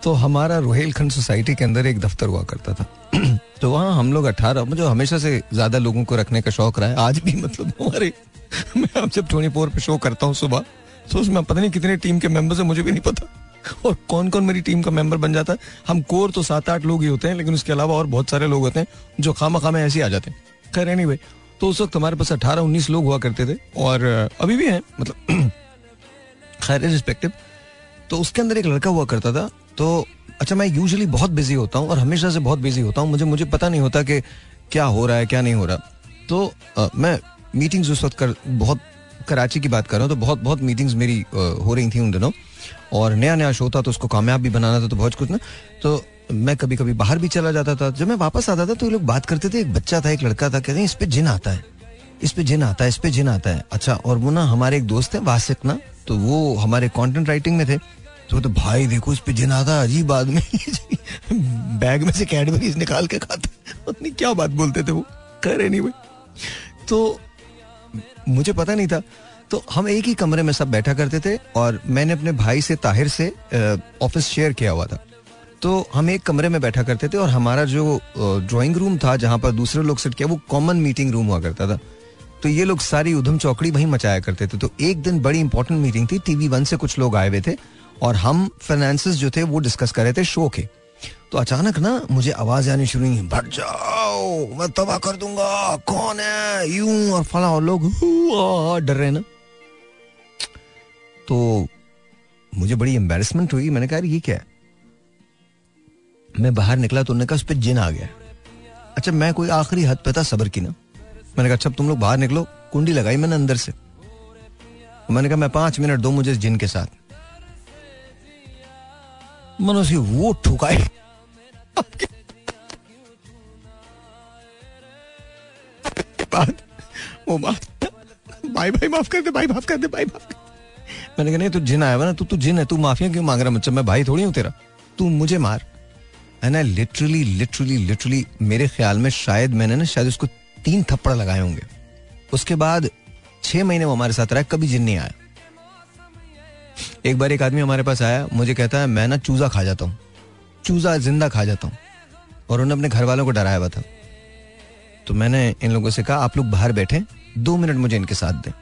तो हमारा रोहेलखंड सोसाइटी के अंदर एक दफ्तर हुआ करता था। <clears throat> तो वहाँ हम लोग अठारह, मुझे हमेशा से ज़्यादा लोगों को रखने का शौक रहा है। आज भी मतलब हमारे, मैं जब ट्वेंटी फोर पे शो करता हूँ सुबह तो उसमें पता नहीं कितने टीम के मेंबर्स है मुझे भी नहीं पता। और कौन कौन मेरी टीम का मेंबर बन जाता है? हम कोर तो सात आठ लोग ही होते हैं लेकिन उसके अलावा और बहुत सारे लोग होते हैं जो खामा खामे ऐसे आ जाते हैं। खैर एनी anyway, तो उस वक्त हमारे पास अठारह उन्नीस लोग हुआ करते थे और अभी भी हैं मतलब <clears throat> खैर रिस्पेक्टिव तो उसके अंदर एक लड़का हुआ करता था तो अच्छा मैं यूजुअली बहुत बिज़ी होता हूँ और हमेशा से बहुत बिज़ी होता हूँ मुझे मुझे पता नहीं होता कि क्या हो रहा है क्या नहीं हो रहा। तो अ, मैं मीटिंग्स उस वक्त कर बहुत कराची की बात कर रहा हूँ तो बहुत बहुत मीटिंग्स मेरी हो रही थी उन दिनों। और नया नया शो था तो उसको कामयाब भी बनाना था तो बहुत कुछ ना। तो मैं कभी कभी बाहर भी चला जाता था। जब मैं वापस आता था तो ये लोग बात करते थे, एक बच्चा था, एक लड़का था, कहते हैं, इस पे जिन आता है, इस पे जिन आता है, इस पे जिन आता है। अच्छा और वो ना हमारे एक दोस्त है, वासिक ना तो वो हमारे कंटेंट राइटिंग में थे। तो तो भाई, देखो, इस पे जिन आता है, अजीब आदमी <laughs> बैग में से कैडबरीज निकाल के खाते <laughs> क्या बात बोलते थे वो। करे नहीं भाई तो मुझे पता नहीं था। तो हम एक ही कमरे में सब बैठा करते थे और मैंने अपने भाई से, ताहिर से ऑफ़िस शेयर किया हुआ था। तो हम एक कमरे में बैठा करते थे और हमारा जो ड्राइंग रूम था जहाँ पर दूसरे लोग सेट किया, वो कॉमन मीटिंग रूम हुआ करता था। तो ये लोग सारी उधम चौकड़ी वहीं मचाया करते थे। तो एक दिन बड़ी इंपॉर्टेंट मीटिंग थी टीवी वन से कुछ लोग आए हुए थे और हम फाइनेंसेस जो थे वो डिस्कस कर रहे थे शो के। तो अचानक ना मुझे आवाज़ आनी शुरू हुई, भट जाओ, मैं तबाह कर दूँगा, कौन है? यूँ और फला और लोग डर रहे ना? तो मुझे बड़ी एम्बेरसमेंट हुई, मैंने कहा ये क्या है? मैं बाहर निकला तो उन्होंने कहा, उस पर जिन आ गया अच्छा मैं कोई आखिरी हद पे था सबर की ना? मैंने कहा अच्छा तुम लोग बाहर निकलो, कुंडी लगाई मैंने अंदर से। मैंने कहा, मैं पाँच मिनट दो मुझे जिन के साथ। मैंने उसकी वो ठुकाई? वो भाई भाई माफ़ कर दे भाई माफ़ कर दे भाई माफ़ मैंने कहा नहीं तू जिन आया हुआ ना, तू तू जिन है, तू माफिया क्यों मांग रहा मैं भाई थोड़ी हूँ तेरा तू मुझे मार and I literally literally literally मेरे ख्याल में शायद मैंने ना शायद उसको तीन थप्पड़ लगाए होंगे उसके बाद छह महीने वो हमारे साथ रहा कभी जिन नहीं आया एक बार एक आदमी हमारे पास आया, मुझे कहता है, मैं ना चूजा खा जाता हूँ। चूजा ज़िंदा खा जाता हूँ। और उन्होंने अपने घर वालों को डराया हुआ था। तो मैंने इन लोगों से कहा, आप लोग बाहर बैठे, दो मिनट मुझे इनके साथ दें।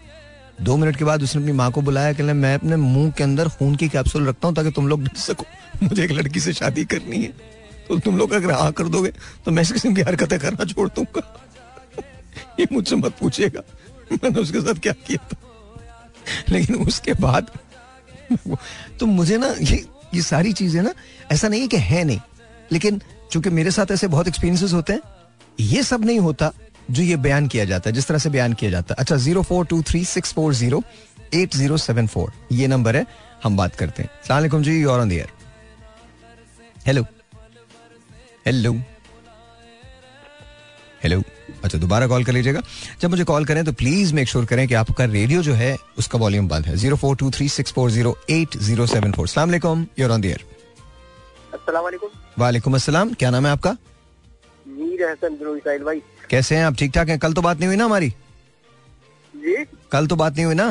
दो मिनट के बाद उसने अपनी माँ को बुलाया कि मैं अपने मुँह के अंदर खून की कैप्सूल रखता हूँ ताकि तुम लोग डर सको। मुझे एक लड़की से शादी करनी है। तो तुम लोग अगर हाँ कर दोगे तो मैं इस किस्म की हरकतें करना छोड़ दूँगा। ये मुझसे मत पूछेगा मैंने उसके साथ क्या किया था? लेकिन उसके बाद तो मुझे ना ये ये सारी चीज़ें ना, ऐसा नहीं कि है नहीं, लेकिन चूँकि मेरे साथ ऐसे बहुत एक्सपीरियंसेस होते हैं, ये सब नहीं होता जो ये बयान किया जाता है, जिस तरह से बयान किया जाता है। अच्छा zero four two three six four zero eight zero seven four ये नंबर है, हम बात करते हैं। जी और on the air hello hello hello अच्छा दोबारा कॉल कर लीजिएगा। जब मुझे कॉल करें तो प्लीज़ मेक श्योर करें कि आपका रेडियो जो है उसका वॉल्यूम बंद है। Zero four two three six four zero eight zero seven four सलामकुम यूर ऑन द एयर वालेकुम वालेकुम अस्सलाम क्या नाम है आपका? मीर हसन भाई। कैसे हैं आप? ठीक ठाक हैं? कल तो बात नहीं हुई ना हमारी? जी। कल तो बात नहीं हुई ना?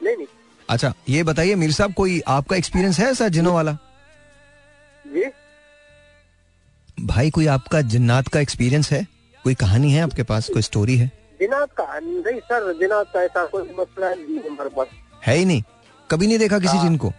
नहीं नहीं। अच्छा ये बताइए मीर साहब कोई आपका एक्सपीरियंस है ऐसा जिनों वाला? जी। भाई कोई आपका जिन्नात का एक्सपीरियंस है? कोई कहानी है? आपके पास कोई स्टोरी है? जिनात का? नहीं सर जिनात का ऐसा कोई मसला नहीं है हमारे पास। है ही नहीं। कभी नहीं देखा किसी हाँ। जिन को।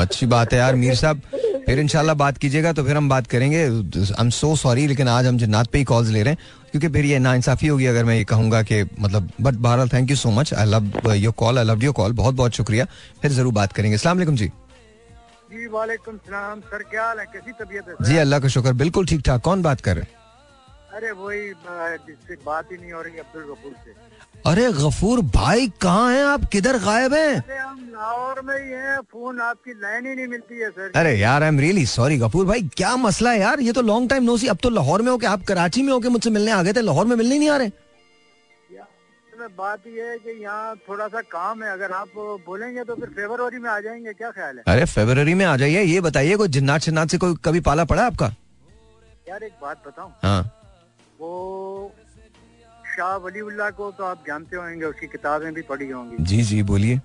अच्छी बात है यार मीर साहब। फिर इंशाल्लाह बात कीजिएगा तो फिर हम बात करेंगे। आई एम सो सॉरी लेकिन आज हम जन्नात पे ही कॉल्स ले रहे हैं। क्योंकि फिर ये नाइंसाफी होगी अगर मैं ये कहूँगा कि मतलब बट बहरहाल thank you so much I love your call I love your call बहुत बहुत शुक्रिया। फिर ज़रूर बात करेंगे। वालेकुम जी। जी वालेकुम सलाम सर क्या हाल है? कैसी तबीयत है सर? जी अल्लाह का शुक्र बिल्कुल ठीक ठाक। कौन बात कर रहे? अरे वही जिससे बात ही नहीं हो रही अब्दुल गफूर से। अरे गफूर भाई कहाँ हैं आप? किधर गायब हैं? अरे हम लाहौर में ही हैं फ़ोन आपकी लाइन ही नहीं मिलती है सर। अरे यार I am really sorry Ghafoor भाई क्या मसला है यार? ये तो लॉन्ग टाइम नो सी अब तो लाहौर में हो के आप कराची में हो के मुझसे मिलने आ गए थे लाहौर में मिलने नहीं आ रहे। बात ये है कि यहाँ थोड़ा सा काम है। अगर आप बोलेंगे तो फिर फेब्रवरी में आ जाएँगे। क्या ख्याल है? अरे फरवरी में आ जाइए। ये बताइए कोई जिन्नात शिन्नात से कोई कभी पाला पड़ा आपका? यार एक बात बताऊँ। हाँ। वो शाह वलीउल्लाह को तो आप जानते होंगे उसकी किताबें भी पढ़ी होंगी। जी जी बोलिए।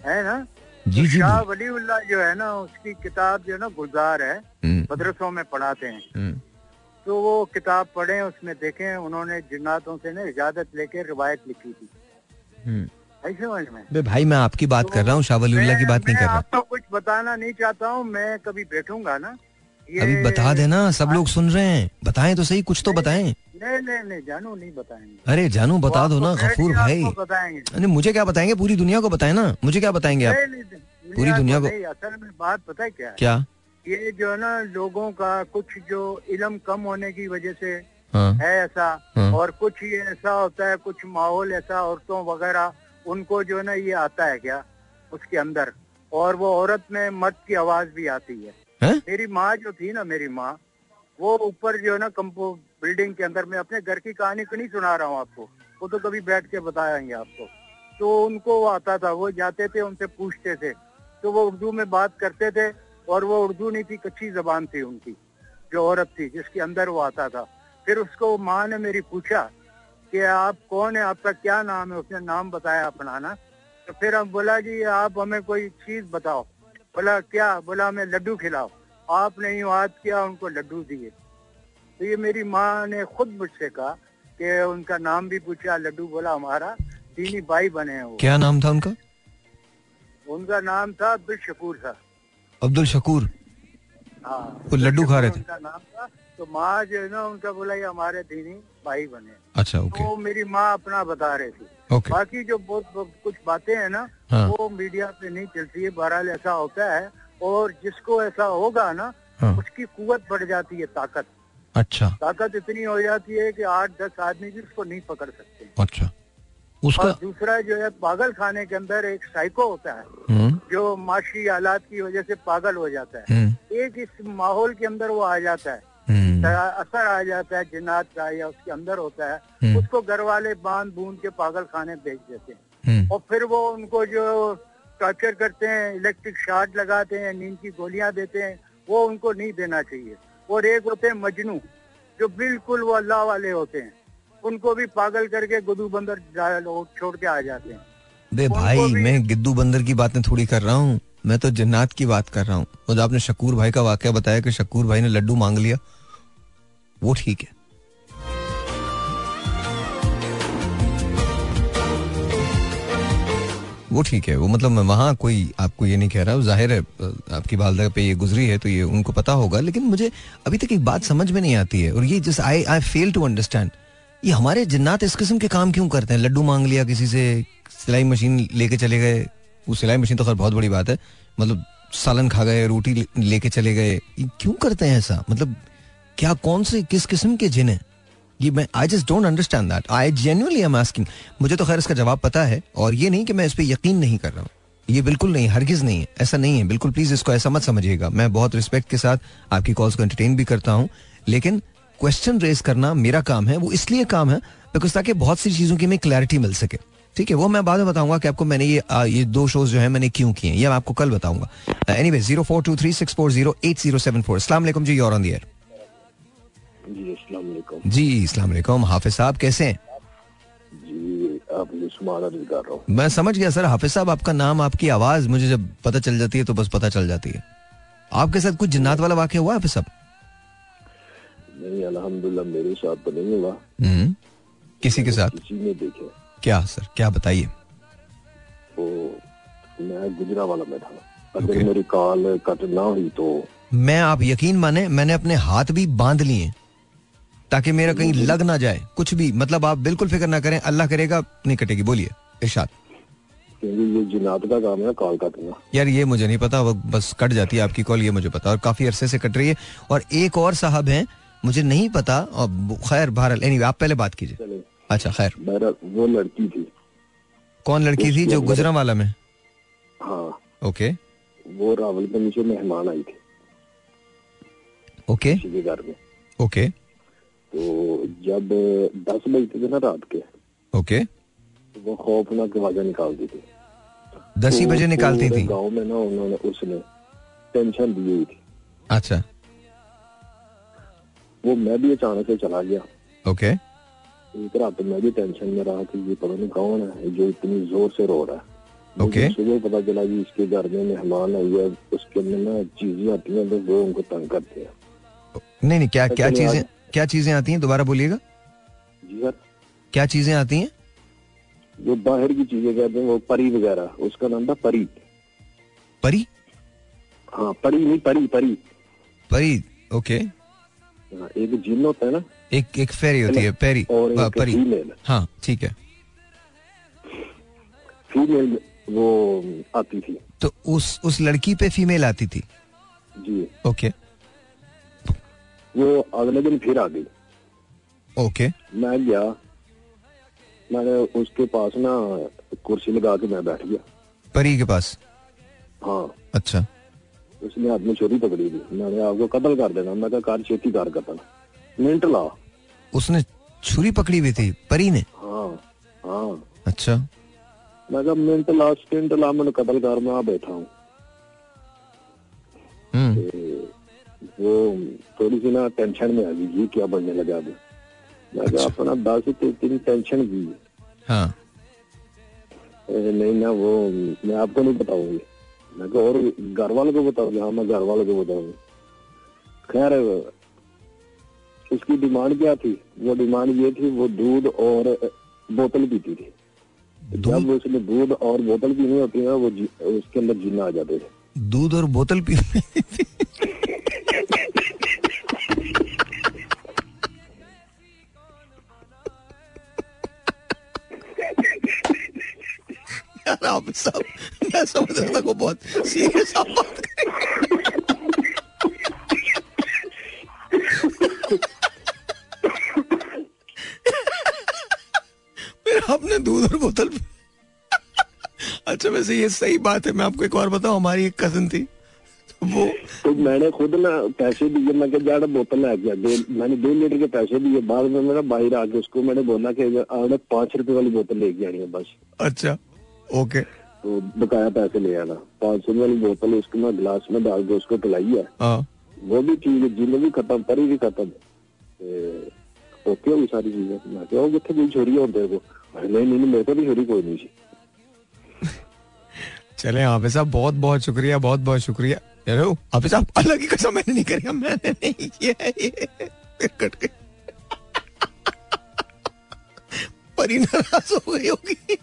है ना? जी तो जी शाह वलीउल्लाह जो है ना उसकी किताब जो है ना गुलजार है हम्म, मदरसों में पढ़ाते हैं। हम्म, तो वो किताब पढ़े उसमें देखें उन्होंने जिन्नातों से ना इजाज़त लेके रिवायत लिखी थी। हम्म। समझ में? भाई मैं आपकी बात तो कर रहा हूँ शाह की बात नहीं कर रहा। आपको कुछ बताना नहीं चाहता हूँ मैं कभी बैठूँगा ना। अभी बता देना सब लोग सुन रहे हैं। बताएँ तो सही कुछ तो बताएँ। नहीं नहीं नहीं जानू नहीं बताएँगे। अरे जानू बता दो ना गफूर भाई। बताएँगे। अरे मुझे क्या बताएँगे? पूरी दुनिया को बताएँ ना। मुझे क्या बताएँगे आप? पूरी दुनिया को- असल में बात पता है क्या क्या? ये जो है ना लोगों का कुछ जो इलम कम होने की वजह से हाँ। है ऐसा हाँ। और कुछ ये ऐसा होता है कुछ माहौल ऐसा औरतों वगैरह उनको जो है ना ये आता है क्या उसके अंदर। और वो औरत में मर्द की आवाज़ भी आती है। हैं? मेरी माँ जो थी ना मेरी माँ वो ऊपर जो है ना कंपो बिल्डिंग के अंदर मैं अपने घर की कहानी को नहीं सुना रहा हूँ आपको वो तो कभी बैठ के बताएँगे आपको। तो उनको वो आता था वो जाते थे उनसे पूछते थे। तो वो उर्दू में बात करते थे और वो उर्दू नहीं थी कच्ची जबान थी उनकी जो औरत थी जिसके अंदर वो आता था। फिर उसको माँ ने मेरी पूछा कि आप कौन है आपका क्या नाम है? उसने नाम बताया अपना ना। तो फिर हम बोला जी आप हमें कोई चीज़ बताओ। बोला क्या? बोला हमें लड्डू खिलाओ। आपने यूँ याद किया उनको लड्डू दिए? तो ये मेरी माँ ने खुद मुझसे कहा कि उनका नाम भी पूछा लड्डू बोला हमारा दीनी भाई बने हैं वो। क्या नाम था उनका? उनका नाम था अब्दुल शकूर था। अब्दुल शकूर। हाँ। वो लड्डू खा रहे थे। उनका नाम था तो माँ जो है ना उनका बोला ये हमारे दीनी भाई बने अच्छा ओके। तो मेरी माँ अपना बता रही थी। ओके। बाकी जो बहुत बहुत कुछ बातें हैं ना हाँ। वो मीडिया पे नहीं चलती है। बहरहाल ऐसा होता है और जिसको ऐसा होगा ना हाँ। उसकी कुवत बढ़ जाती है ताकत। अच्छा। ताकत इतनी हो जाती है कि आठ दस आदमी भी उसको नहीं पकड़ सकते। अच्छा। उसका और दूसरा जो है पागल खाने के अंदर एक साइको होता है हम्म। जो माशी हालात की वजह से पागल हो जाता है। हम्म। एक इस माहौल के अंदर वो आ जाता है। हम्म। असर आ जाता है जिन्नात का या उसके अंदर होता है। उसको घर वाले बाँध बूंद के पागल खाने भेज देते हैं। और फिर वो उनको जो टॉर्चर करते हैं इलेक्ट्रिक शार्ट लगाते हैं नींद की गोलियाँ देते हैं वो उनको नहीं देना चाहिए। और एक होते हैं मजनू जो बिल्कुल वो अल्लाह वाले होते हैं। उनको भी पागल करके गुदू बंदर लोग छोड़ के आ जाते हैं। बे भाई मैं गिद्दू बंदर की बातें थोड़ी कर रहा हूँ। मैं तो जन्नात की बात कर रहा हूँ। और आपने शकूर भाई का वाक्य बताया कि शकूर भाई ने लड्डू मांग लिया? वो ठीक है। वो ठीक है। वो मतलब मैं वहाँ कोई आपको ये नहीं कह रहा ज़ाहिर है आपकी वालदा पे ये गुजरी है तो ये उनको पता होगा। लेकिन मुझे अभी तक एक बात समझ में नहीं आती है। और ये just I I fail to understand ये हमारे जिन्नात इस किस्म के काम क्यों करते हैं? लड्डू मांग लिया किसी से, सिलाई मशीन लेके चले गए। वो सिलाई मशीन तो खैर बहुत बड़ी बात है। मतलब सालन खा गए, रोटी लेके चले गए। क्यों करते हैं ऐसा? मतलब क्या कौन से, किस किस्म के जिन हैं? ये मैं I just don't understand that I genuinely am asking मुझे तो खैर इसका जवाब पता है और ये नहीं कि मैं इस पर यकीन नहीं कर रहा हूँ। ये बिल्कुल नहीं, हरगिज नहीं है। ऐसा नहीं है। बिल्कुल प्लीज़ इसको ऐसा मत समझिएगा। मैं बहुत रिस्पेक्ट के साथ आपकी कॉल्स को एंटरटेन भी करता हूँ। लेकिन क्वेश्चन रेज करना मेरा काम है वो इसलिए काम है बिकॉज़ ताकि बहुत सी चीज़ों की हमें क्लैरिटी मिल सके। ठीक है वो मैं बाद में बताऊँगा कि आपको मैंने ये आ, ये दो शोज़ जो है मैंने क्यों किए ये मैं आपको कल बताऊँगा। Anyway zero four two three six four zero eight zero seven four असला जी और ऑन दी एयर जी अस्सलाम वालेकुम जी इस्लाम हाफिज साहब कैसे हूँ। मैं समझ गया सर। हाफिज साहब आपका नाम आपकी आवाज़ मुझे जब पता चल जाती है तो बस पता चल जाती है। आपके साथ कुछ जिन्नात वाला वाक्य हुआ हाफिज साहब? नहीं अल्हम्दुलिल्लाह मेरे साथ तो नहीं हुआ। हम्म, किसी के साथ? किसी ने देखे। क्या सर क्या बताइए? तो मैं गुजरा वाला में था। अगर Okay. मेरी कॉल कट ना हुई तो मैं आप यकीन माने मैंने अपने हाथ भी बाँध लिए ताकि मेरा कहीं लग ना जाए। कुछ भी मतलब आप बिल्कुल फ़िक्र ना करें अल्लाह करेगा नहीं कटेगी। बोलिए इरशाद। ये जिन्नात का काम है कॉल कटना यार ये मुझे नहीं पता वो बस कट जाती है आपकी कॉल ये मुझे पता और काफ़ी अरसे से कट रही है। और एक और साहब हैं मुझे नहीं पता और खैर बहरहाल एनीवे आप पहले बात कीजिए। अच्छा खैर। वो लड़की थी। कौन लड़की थी जो गुजरा वाला में? हाँ। ओके। वो रावल के नीचे मेहमान आई थी। ओके। घर में। ओके। तो जब दस बजते थे ना रात के ओके। वो खौफनाक आवाज़ें निकालती थी। दस ही तो बजे निकालती थी? गाँव में ना उन्होंने उसने टेंशन दी हुई थी। अच्छा। वो मैं भी अचानक से चला गया। ओके एक रात मैं भी टेंशन में रहा कि ये पता नहीं कौन है जो इतनी ज़ोर से रो रहा है। मुझे Okay. सुबह पता चला कि इसके घर में मेहमान आई है उसके अंदर ना चीज़ें आती हैं तो वो उनको तंग करते हैं। नहीं नहीं क्या क्या चीज़ें क्या चीज़ें आती हैं? दोबारा बोलिएगा। जी सर। क्या चीज़ें आती हैं? जो बाहर की चीज़ें कहते हैं वो परी वगैरह उसका नाम था परी। परी? हाँ परी नहीं परी परी। परी ओके हाँ, एक जिन होता है ना। एक एक फेरी होती है पेरी और एक परी। फीमेल। हाँ ठीक है। फीमेल वो आती थी। तो उस उस लड़की पे फीमेल आती थी? जी। ओके। वो अगले दिन फिर आ गई। ओके। मैं गया। मैंने उसके पास ना कुर्सी लगा के मैं बैठ गया। परी के पास? हाँ। अच्छा। उसने हाथ में छोरी पकड़ी थी। मैंने आपको कत्ल कर देना। मैं कार छेती कार कत्ल मिनट ला। उसने छुरी पकड़ी हुई थी परी ने? हाँ हाँ। अच्छा। मैं कहा मिनट ला स्टिंट ला मैंने कत्ल कर मैं आ बैठा हूँ। हम्म। वो थोड़ी सी ना टेंशन में आ गई ये क्या बनने लगा अभी मैं कहा अपना दस तो तेरी टेंशन की हाँ। नहीं ना वो मैं आपको नहीं बताऊँगी। मैं कहा और घर वालों को बताऊँगी हाँ मैं घर वालों को बताऊँगी खैर उसकी डिमांड क्या थी? वो डिमांड ये थी वो दूध और बोतल पीती थी। जब उसने दूध और बोतल पीनी होती है वो उसके अंदर जीना आ जाते थे दूध और बोतल पी यार आप सब मैं समझ रहा था को बहुत सीरियस बात हैं। फिर आपने दूध और बोतल अच्छा वैसे ये सही बात है मैं आपको एक और बताऊँ हमारी एक कज़न थी तो वो तो मैंने खुद ना पैसे दिए मैं क्या जाड़ा बोतल ला गया दो मैंने दो लीटर के पैसे दिए बाद में मेरा बाहर आके उसको मैंने बोला कि पाँच रुपए वाली बोतल लेके आनी है बस। अच्छा ओके। तो बकाया पैसे ले आना। पाँच सौ वाली बोतल उसको मैं गिलास में डाल के उसको पिलाई है। हाँ। वो भी ठीक है भी खत्म परी भी खत्म। ओके होगी सारी चीज़ें। मैं क्या कितने कोई छोरी होते को नहीं नहीं मेरे को भी छोरी कोई नहीं सी चले हाफिज साहब बहुत बहुत शुक्रिया बहुत बहुत शुक्रिया। यारो हाफिज साहब अलग ही कसम मैंने नहीं करी मैंने नहीं किया ये। कट गई। परी नाराज़ हो गई होगी।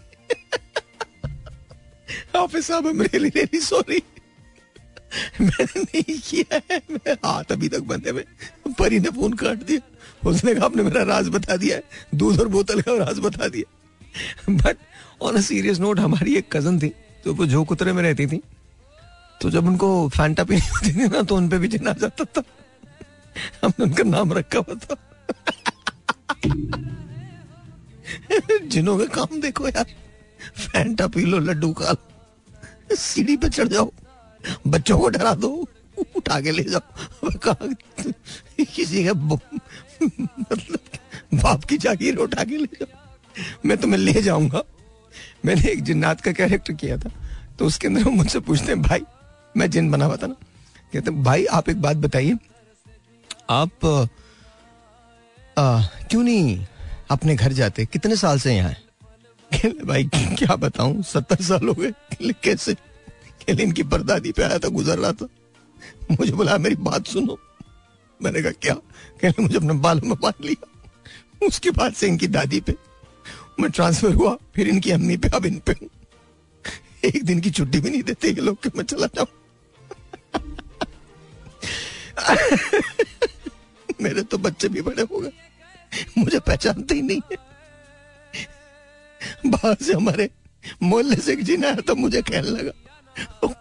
हाफिज साहब आई एम रियली सॉरी मैंने नहीं किया है मेरे हाथ अभी तक बंधे में परी ने फ़ोन काट दिया। उसने कहा, आपने मेरा राज बता दिया है, दूध और बोतल का राज बता दिया। But on a serious note हमारी एक कज़न थी तो वो जो कुतरे में रहती थी तो जब उनको फैंटा पीनी होती थी ना तो उनपे भी जिन जाता था हमने उनका नाम रखा हुआ था। जिनों का काम देखो यार फैंटा पी लो, लड्डू खा लो। सीढ़ी पे चढ़ जाओ। बच्चों को डरा दो उठा के ले जाओ। किसी का मतलब बाप की जागीर उठा के ले जाओ। मैं तुम्हें ले जाऊँगा। मैंने एक जिन्नात का कैरेक्टर किया था। तो उसके अंदर वो मुझसे पूछते हैं भाई मैं जिन बना हुआ था ना? कहते भाई आप एक बात बताइए। आप अ, क्यों नहीं अपने घर जाते? कितने साल से यहाँ है? <laughs> भाई क्या बताऊँ? सत्तर साल हो गए। कैसे? कहले, इनकी परदादी पे आया था गुजर रहा था। मुझे बोला मेरी बात सुनो। मैंने कहा क्या? कहले मुझे अपने बालों में बाँध लिया। उसके बाद से इनकी दादी पे मैं ट्रांसफ़र हुआ फिर इनकी अम्मी पे अब इन पे एक दिन की छुट्टी भी नहीं देते ये लोग मैं चला जाऊँ। <laughs> मेरे तो बच्चे भी बड़े हो गए। मुझे पहचानते ही नहीं है। बाहर से हमारे मोहल्ले से एक जिन आया तो मुझे कहने लगा।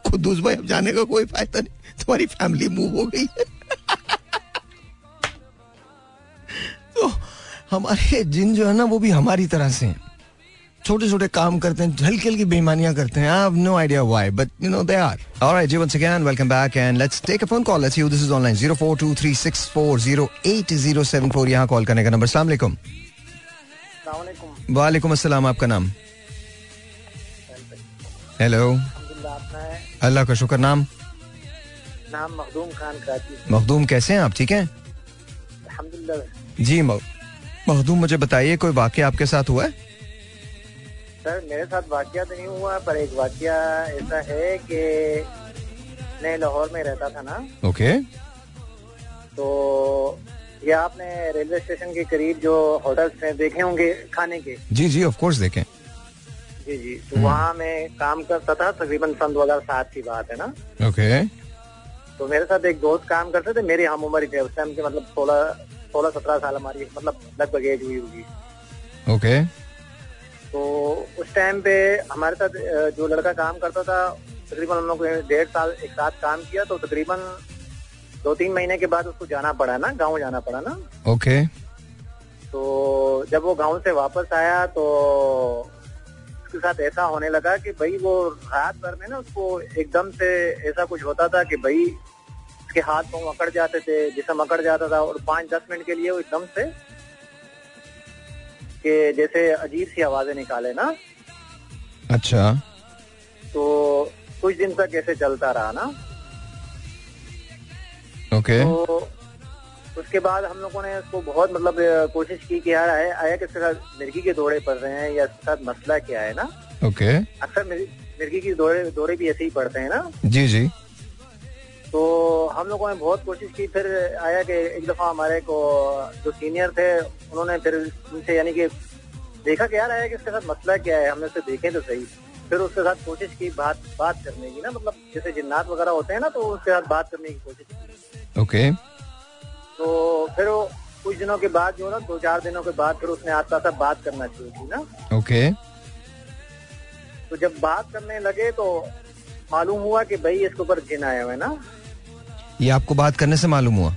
खुदूस भाई, अब जाने का कोई फ़ायदा नहीं। तुम्हारी फैमिली मूव हो गई है। तो हमारे जिन जो है ना, वो भी हमारी तरह से छोटे छोटे काम करते हैं हल्की हल्की बेईमानियाँ करते हैं। I have no idea why but you know they are alright ji once again welcome back and let's take a phone call let's see this is online 0423640804 यहाँ कॉल करने का नंबर अस्सलाम वालेकुम सलामकुम वालेकुम अस्सलाम आपका नाम? हेलो अल्लाह का शुक्र नाम? नाम मखदूम खान कराची। मखदूम कैसे हैं आप ठीक हैं? जी मखदूम मुझे बताइए कोई वाक्य आपके साथ हुआ है? सर मेरे साथ वाक्य तो नहीं हुआ पर एक वाक्य ऐसा है कि मैं लाहौर में रहता था ना। ओके। तो ये आपने रेलवे स्टेशन के करीब जो होटल्स हैं देखे होंगे खाने के? जी जी ऑफ़ कोर्स देखें। जी जी। तो वहाँ मैं काम करता था तकरीबन सन दो हज़ार सात की बात है ना? ओके तो मेरे साथ एक दोस्त काम करते थे मेरी हम उम्र ही थे उस टाइम के मतलब सोलह सोलह सत्रह साल हमारी मतलब लगभग एज हुई होगी। ओके तो उस टाइम पे हमारे साथ जो लड़का काम करता था तकरीबन हम लोग डेढ़ साल एक साथ काम किया तो तकरीबन दो तीन महीने के बाद उसको जाना पड़ा ना गाँव जाना पड़ा ना। ओके। तो जब वो गाँव से वापस आया तो उसके साथ ऐसा होने लगा कि भाई वो रात भर में ना उसको एकदम से ऐसा कुछ होता था कि भाई उसके हाथ पाँव अकड़ जाते थे जिसम अकड़ जाता था और पाँच दस मिनट के लिए वो एकदम से कि जैसे अजीब सी आवाज़ें निकाले ना। अच्छा। तो कुछ दिन तक ऐसे चलता रहा ना। ओके तो उसके बाद हम लोगों ने उसको बहुत मतलब कोशिश की कि यार आया आया कि इसके साथ मिर्गी के दौरे पड़ रहे हैं या इसके साथ मसला क्या है ना? ओके अक्सर मिर्गी की दौरे दौरे भी ऐसे ही पड़ते हैं ना? जी जी. तो हम लोगों ने बहुत कोशिश की फिर आया कि एक दफ़ा हमारे को जो सीनियर थे उन्होंने फिर उनसे यानी कि देखा कि यार आया कि इसके साथ मसला क्या है हमने उसे देखे तो सही। फिर उसके साथ कोशिश की बात बात करने की ना मतलब जैसे जिन्नात वगैरह होते हैं ना तो उसके साथ बात करने की कोशिश की। ओके। तो फिर वो कुछ दिनों के बाद जो ना दो चार दिनों के बाद फिर उसने आता था बात करना शुरू की ना। ओके। तो जब बात करने लगे तो मालूम हुआ कि भाई इसके ऊपर जिन आया हुआ है ना। ये आपको बात करने से मालूम हुआ?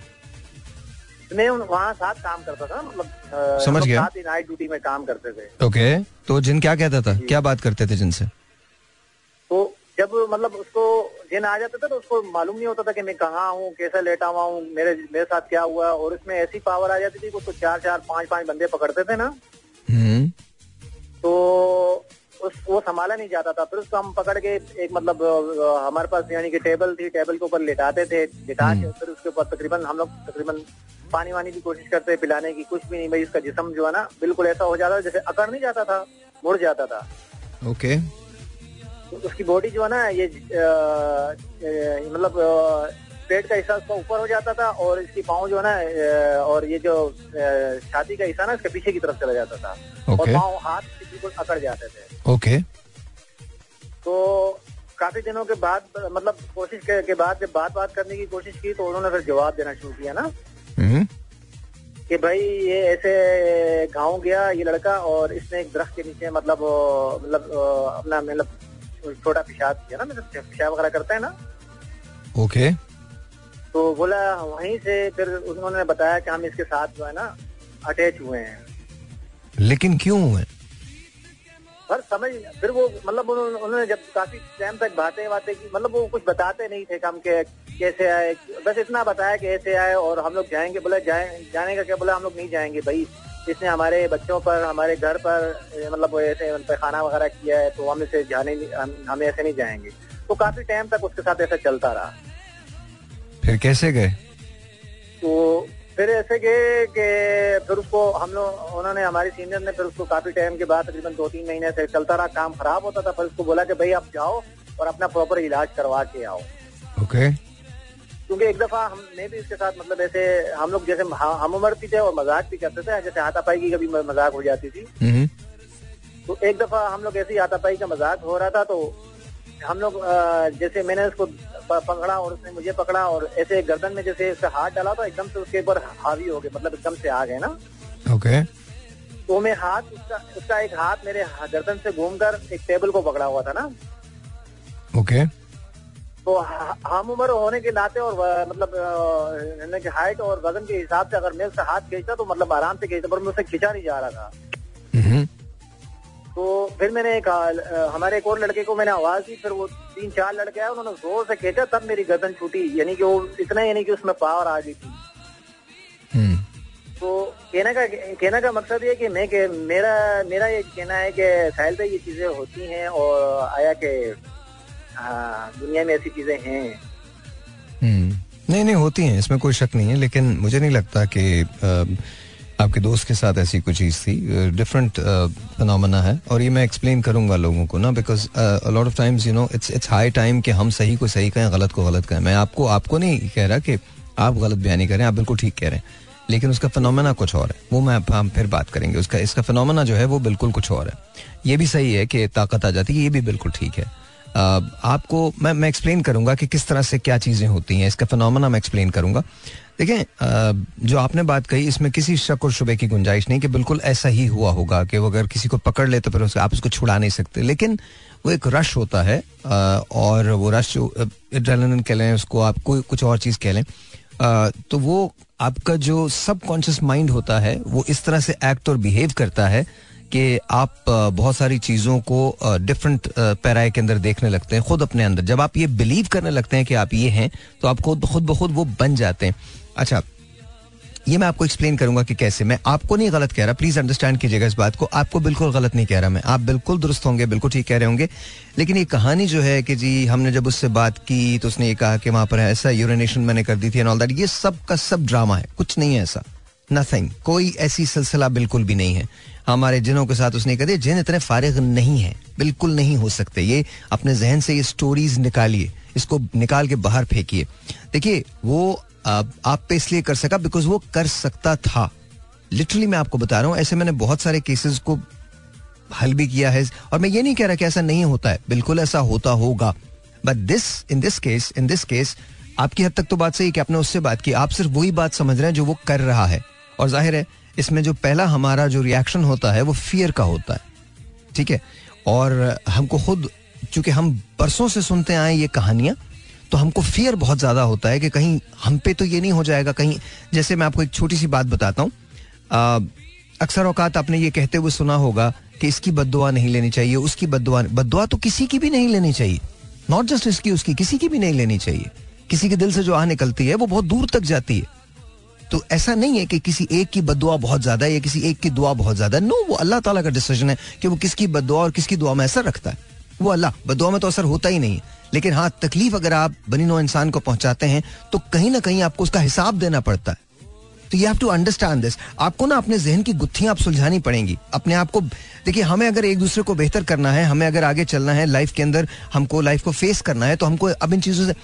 मैं वहाँ साथ काम करता था मतलब समझ गया। साथ नाइट ड्यूटी में काम करते थे। ओके। तो जिन क्या कहता था? क्या बात करते थे जिनसे? तो जब मतलब उसको जिन आ जाता था तो उसको मालूम नहीं होता था कि मैं कहाँ हूँ कैसे लेटा हुआ हूँ मेरे मेरे साथ क्या हुआ। और उसमें ऐसी पावर आ जाती थी कि उसको चार चार पाँच पाँच बंदे पकड़ते थे ना। हम्म। तो उस वो संभाला नहीं जाता था। फिर उसको हम पकड़ के एक मतलब हमारे पास यानी कि टेबल थी टेबल के ऊपर लिटाते थे लिटा के फिर उसके ऊपर तकरीबन हम लोग तकरीबन पानी वानी की कोशिश करते पिलाने की कुछ भी नहीं भाई उसका जिसम जो है ना बिल्कुल ऐसा हो जाता जैसे अकड़ नहीं जाता था मुड़ जाता था। ओके तो उसकी बॉडी जो है ना ये मतलब पेट का हिस्सा उसका ऊपर हो जाता था और इसकी पाँव जो है ना और ये जो छाती का हिस्सा ना इसके पीछे की तरफ़ चला जाता था। और पाँव हाथ बिल्कुल अकड़ जाते थे। ओके तो काफ़ी दिनों के बाद मतलब कोशिश के, के बाद जब बात बात करने की कोशिश की तो उन्होंने फिर जवाब देना शुरू किया ना। हम्म कि भाई ये ऐसे गाँव गया ये लड़का और इसने एक दरख्त के नीचे मतलब मतलब अपना मतलब छोटा पेशाब किया ना मतलब पेशाब वगैरह करता है ना। ओके तो बोला वहीं से फिर उन्होंने बताया कि हम इसके साथ जो है ना अटैच हुए हैं। लेकिन क्यों हुए? पर समझ फिर वो मतलब उन्होंने उन्होंने जब काफ़ी टाइम तक बातें बातें की मतलब वो कुछ बताते नहीं थे हम के कैसे आए। बस इतना बताया कि ऐसे आए और हम लोग जाएँगे बोले जाए जाने का क्या बोला हम लोग नहीं जाएँगे भाई। इसने हमारे बच्चों पर हमारे घर पर मतलब ऐसे उन पे खाना वगैरह किया है तो हम इसे जाने हम, हम ऐसे नहीं जाएँगे। तो काफ़ी टाइम तक उसके साथ ऐसा चलता रहा। फिर कैसे गए? तो फिर ऐसे गए कि फिर उसको हम लोग उन्होंने हमारे सीनियर ने फिर उसको काफ़ी टाइम के बाद तकरीबन दो तीन महीने से चलता रहा काम खराब होता था फिर उसको बोला कि भाई आप जाओ और अपना प्रॉपर इलाज करवा के आओ। ओके क्योंकि एक दफ़ा हम मैं भी इसके साथ मतलब ऐसे हम लोग जैसे हम उम्र भी थे और मज़ाक भी करते थे जैसे हाथापाई की कभी मज़ाक हो जाती थी। हम्म। तो एक दफ़ा हम लोग ऐसे ही हाथापाई का मज़ाक हो रहा था तो हम लोग जैसे मैंने उसको पकड़ा और उसने मुझे पकड़ा और ऐसे गर्दन में जैसे उसका हाथ डाला तो एकदम से उसके ऊपर हावी हो गए मतलब एकदम से आ गए ना। ओके तो मैं हाथ उसका उसका एक हाथ मेरे गर्दन से घूमकर एक टेबल को पकड़ा हुआ था ना। ओके तो हम उम्र होने के नाते और मतलब कि हाइट और वज़न के हिसाब से अगर मैं उसका हाथ खींचता तो मतलब आराम से खींचता पर मैं उसे खींचा नहीं जा रहा था। हम्म। तो फिर मैंने एक हमारे एक और लड़के को मैंने आवाज़ दी फिर वो तीन चार लड़के आए उन्होंने ज़ोर से खींचा तब मेरी गर्दन छूटी यानी कि वो इतना यानी कि उसमें पावर आ गई थी। हम्म। तो कहने का कहने का मकसद ये कि मैं कि मेरा मेरा ये कहना है कि साहिल भाई ये चीज़ें होती हैं और आया कि हाँ, दुनिया में ऐसी चीज़ें हैं। हम्म। नहीं नहीं होती हैं इसमें कोई शक नहीं है लेकिन मुझे नहीं लगता कि आपके दोस्त के साथ ऐसी कोई चीज़ थी। डिफरेंट फिनोमेना है और ये मैं एक्सप्लेन करूँगा लोगों को ना because lot of times you know it's it's high time कि हम सही को सही कहें गलत को गलत कहें। मैं आपको आपको नहीं कह रहा कि आप गलत बयानी करें आप बिल्कुल ठीक कह रहे हैं। लेकिन उसका फिनोमेना कुछ और है। वो मैं हम फिर बात करेंगे। उसका इसका फिनोमेना जो है वो बिल्कुल कुछ और है। ये भी सही है कि ताकत आ जाती है ये भी बिल्कुल ठीक है। आपको मैं मैं एक्सप्लेन करूँगा कि किस तरह से क्या चीज़ें होती हैं। इसका फिनोमेना मैं एक्सप्लेन करूँगा। देखें जो आपने बात कही, इसमें किसी शक और शुबे की गुंजाइश नहीं कि बिल्कुल ऐसा ही हुआ होगा कि वो अगर किसी को पकड़ ले तो फिर उसको आप उसको छुड़ा नहीं सकते। लेकिन वो एक रश होता है और वो रश एड्रेनलिन कह लें, उसको आप कोई, कुछ और चीज़ कह लें तो वो आपका जो सबकॉन्शियस माइंड होता है, वो इस तरह से एक्ट और बिहेव करता है कि आप बहुत सारी चीज़ों को डिफरेंट पैराए के अंदर देखने लगते हैं, खुद अपने अंदर। जब आप ये बिलीव करने लगते हैं कि आप ये हैं तो आप खुद खुद ब खुद वो बन जाते हैं। अच्छा ये मैं आपको एक्सप्लेन करूँगा कि कैसे। मैं आपको नहीं गलत कह रहा प्लीज़ अंडरस्टैंड कीजिएगा इस बात को। आपको बिल्कुल गलत नहीं कह रहा मैं। आप बिल्कुल दुरुस्त होंगे, बिल्कुल ठीक कह रहे होंगे। लेकिन ये कहानी जो है कि जी, हमने जब उससे बात की तो उसने ये कहा कि वहाँ पर ऐसा यूरिनेशन मैंने कर दी थी एंड ऑल दैट ये सब का सब ड्रामा है, कुछ नहीं है ऐसा। नथिंग कोई ऐसी सिलसिला बिल्कुल भी नहीं है। हमारे जिनों के साथ उसने कह दिया जिन इतने फारिग नहीं है, बिल्कुल नहीं हो सकते। ये अपने जहन से ये स्टोरीज निकालिए, इसको निकाल के बाहर फेंकिए। देखिए, वो, आप पे इसलिए कर सका बिकॉज़ वो कर सकता था। लिटरली मैं आपको बता रहा हूँ, ऐसे मैंने बहुत सारे केसेस को हल भी किया है और मैं ये नहीं कह रहा कि ऐसा नहीं होता है। बिल्कुल ऐसा होता होगा। But this in this case in this case आपकी हद तक तो बात सही कि आपने उससे बात की। आप सिर्फ़ वही बात समझ रहे हैं जो वो कर रहा है। और ज़ाहिर है, इसमें जो पहला हमारा जो रिएक्शन होता है, वो फियर का होता है। ठीक है? और हमको खुद, चूँकि हम बरसों से सुनते आए ये कहानियाँ तो हमको फियर बहुत ज़्यादा होता है कि कहीं हम पे तो ये नहीं हो जाएगा, कहीं, जैसे मैं आपको एक छोटी सी बात बताता हूँ। अक्सर औकात आपने ये कहते हुए सुना होगा कि इसकी बदुआ नहीं लेनी चाहिए, उसकी बदुआ बदुआ तो किसी की भी नहीं लेनी चाहिए। नॉट जस्ट इसकी, उसकी, किसी की भी नहीं लेनी चाहिए। किसी के दिल से जो आ निकलती है, वो बहुत दूर तक जाती है। तो ऐसा नहीं है कि किसी एक की बदुआ बहुत ज़्यादा है या किसी एक की दुआ बहुत ज़्यादा है। नो वो अल्लाह ताला का डिसीज़न है कि वो किसकी बदुआ और किसकी दुआ में असर रखता है। वो अल्लाह बदुआ में तो असर होता ही नहीं है। लेकिन हाँ तकलीफ़ अगर आप बनी नो इंसान को पहुंचाते हैं तो कहीं ना कहीं आपको उसका हिसाब देना पड़ता है। तो you have to understand this आपको ना अपने जहन की गुत्थियाँ आप सुलझानी पड़ेंगी। अपने आप को, देखिए, हमें अगर एक दूसरे को बेहतर करना है, हमें अगर आगे चलना है लाइफ के अंदर हमको लाइफ को फेस करना है तो हमको अब इन चीज़ों से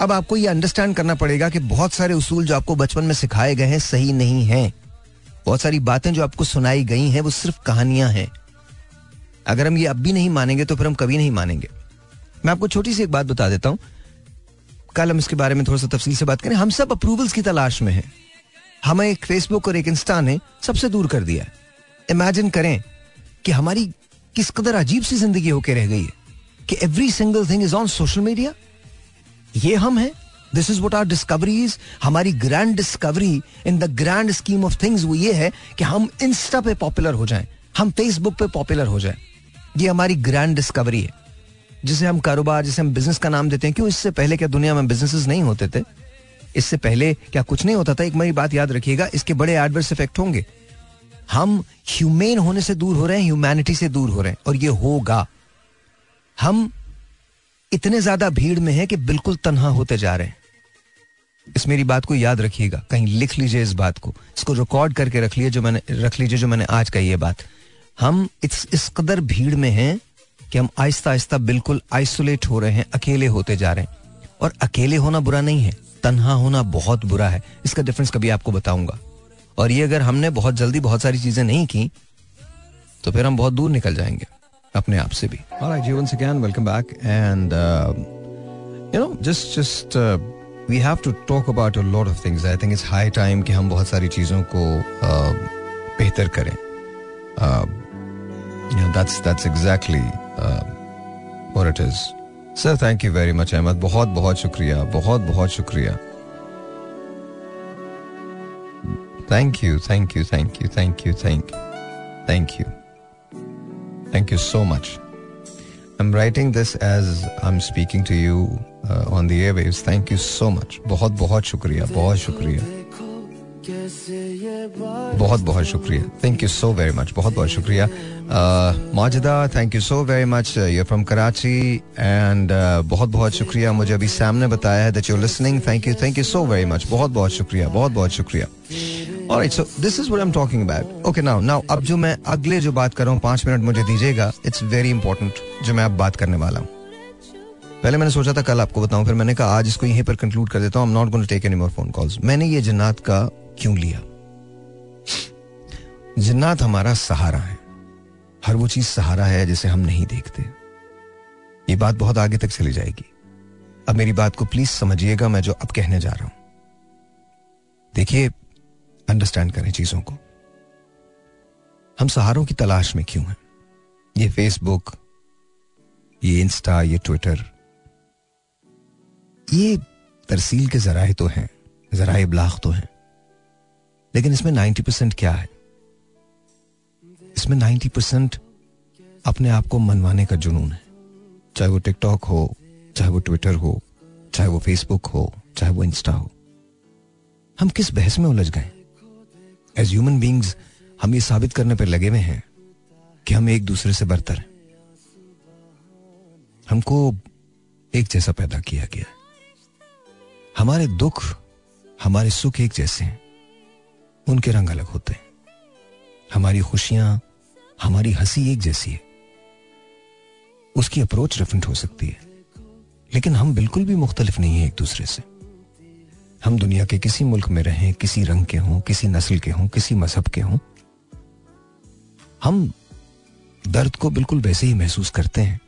अब आपको ये अंडरस्टैंड करना पड़ेगा कि बहुत सारे उसूल जो आपको बचपन में सिखाए गए हैं सही नहीं है। बहुत सारी बातें जो आपको सुनाई गई हैं, वो सिर्फ़ कहानियाँ हैं। अगर हम ये अब भी नहीं मानेंगे तो फिर हम कभी नहीं मानेंगे। मैं आपको छोटी सी एक बात बता देता हूँ। कल हम इसके बारे में थोड़ा सा तफसील से बात करें। हम सब अप्रूवल्स की तलाश में हैं। हमें एक फेसबुक और एक इंस्टा ने सबसे दूर कर दिया इमेजिन करें कि हमारी किस कदर अजीब सी ज़िंदगी होकर रह गई है कि every single thing is on social media ये हम हैं. This is what our discovery is हमारी grand discovery in the grand scheme of things वो ये है कि हम इंस्टा पे पॉपुलर हो जाएँ. हम फेसबुक पे पॉपुलर हो जाएँ. ये हमारी ग्रैंड डिस्कवरी है. जिसे हम कारोबार, जिसे हम बिज़नेस का नाम देते हैं, क्यों इससे पहले क्या दुनिया में बिजनेसेस नहीं होते थे? इससे पहले क्या कुछ नहीं होता था? एक मेरी बात याद रखिएगा, इसके बड़े एडवर्स इफ़ेक्ट होंगे. हम ह्यूमेन होने से दूर हो रहे हैं ह्यूमैनिटी से दूर हो रहे हैं, और ये होगा. हम इतने ज़्यादा भीड़ में है कि बिल्कुल तनहा होते जा रहे हैं। इस मेरी बात को याद रखिएगा। कहीं लिख लीजिए इस बात को। इसको रिकॉर्ड करके रख लीजिए जो मैंने रख लीजिए जो मैंने आज कही है बात। हम इस इस कदर भीड़ में हैं कि हम आहिस्ता आहिस्ता बिल्कुल आइसोलेट हो रहे हैं, अकेले होते जा रहे हैं। और अकेले होना बुरा नहीं है। तनहा होना बहुत बुरा है। इसका डिफरेंस कभी आपको बताऊँगा। और ये अगर हमने बहुत जल्दी बहुत सारी चीज़ें नहीं की तो फिर हम बहुत दूर निकल जाएँगे। अपने आप से भी। Alright, जीवन से ज्ञान welcome back and you know just just we have to talk about a lot of things I think it's high time कि हम बहुत सारी चीज़ों को uh, बेहतर करें। दैट्स दैट्स एग्जैक्टली और it is sir thank you very much Ahmed बहुत बहुत शुक्रिया। बहुत बहुत शुक्रिया। Thank you thank you thank you thank you thank you thank you so much I am writing this as I am speaking to you on the airwaves thank you so much बहुत बहुत शुक्रिया बहुत शुक्रिया बहुत बहुत शुक्रिया thank you so very much बहुत बहुत शुक्रिया Majida thank you so very much you from Karachi and बहुत बहुत शुक्रिया मुझे अभी सैम ने बताया है that you listening thank you thank you so very much बहुत बहुत शुक्रिया बहुत बहुत शुक्रिया Alright, so this is what I'm talking about. Okay, now, now अब जो मैं अगले जो बात कर रहा हूँ पाँच मिनट मुझे दीजिएगा इट्स वेरी इंपॉर्टेंट जो मैं अब बात करने वाला हूँ। पहले मैंने सोचा था कल आपको बताऊँ फिर मैंने कहा आज इसको यहीं पर कंक्लूड कर देता हूँ not going to take any more phone calls मैंने ये जन्नात का क्यों लिया? जन्नात हमारा सहारा है। हर वो चीज़ सहारा है जिसे हम नहीं देखते। ये बात बहुत आगे तक चली जाएगी। अब मेरी बात को प्लीज़ समझिएगा मैं जो अब कहने जा रहा हूँ। देखिए अंडरस्टैंड करें चीज़ों को। हम सहारों की तलाश में क्यों हैं? ये फेसबुक ये इंस्टा ये ट्विटर ये तरसील के जराए तो हैं, जराए ब्लाग तो हैं। लेकिन इसमें नाइन्टी परसेंट क्या है? इसमें नाइन्टी परसेंट अपने आप को मनवाने का जुनून है। चाहे वो टिकटॉक हो, चाहे वो ट्विटर हो, चाहे वो फेसबुक हो, चाहे वो इंस्टा हो। हम किस बहस में उलझ गए? एज ह्यूमन बींग्स हम ये साबित करने पर लगे हुए हैं कि हम एक दूसरे से बरतर हमको एक जैसा पैदा किया गया। हमारे दुख, हमारे सुख एक जैसे हैं। उनके रंग अलग होते हैं। हमारी खुशियाँ, हमारी हँसी एक जैसी है। उसकी अप्रोच डिफरेंट हो सकती है। लेकिन हम बिल्कुल भी मुख्तलिफ़ नहीं है एक दूसरे से। हम दुनिया के किसी मुल्क में रहें, किसी रंग के हों, किसी नस्ल के हों, किसी मज़हब के हों, हम दर्द को बिल्कुल वैसे ही महसूस करते हैं।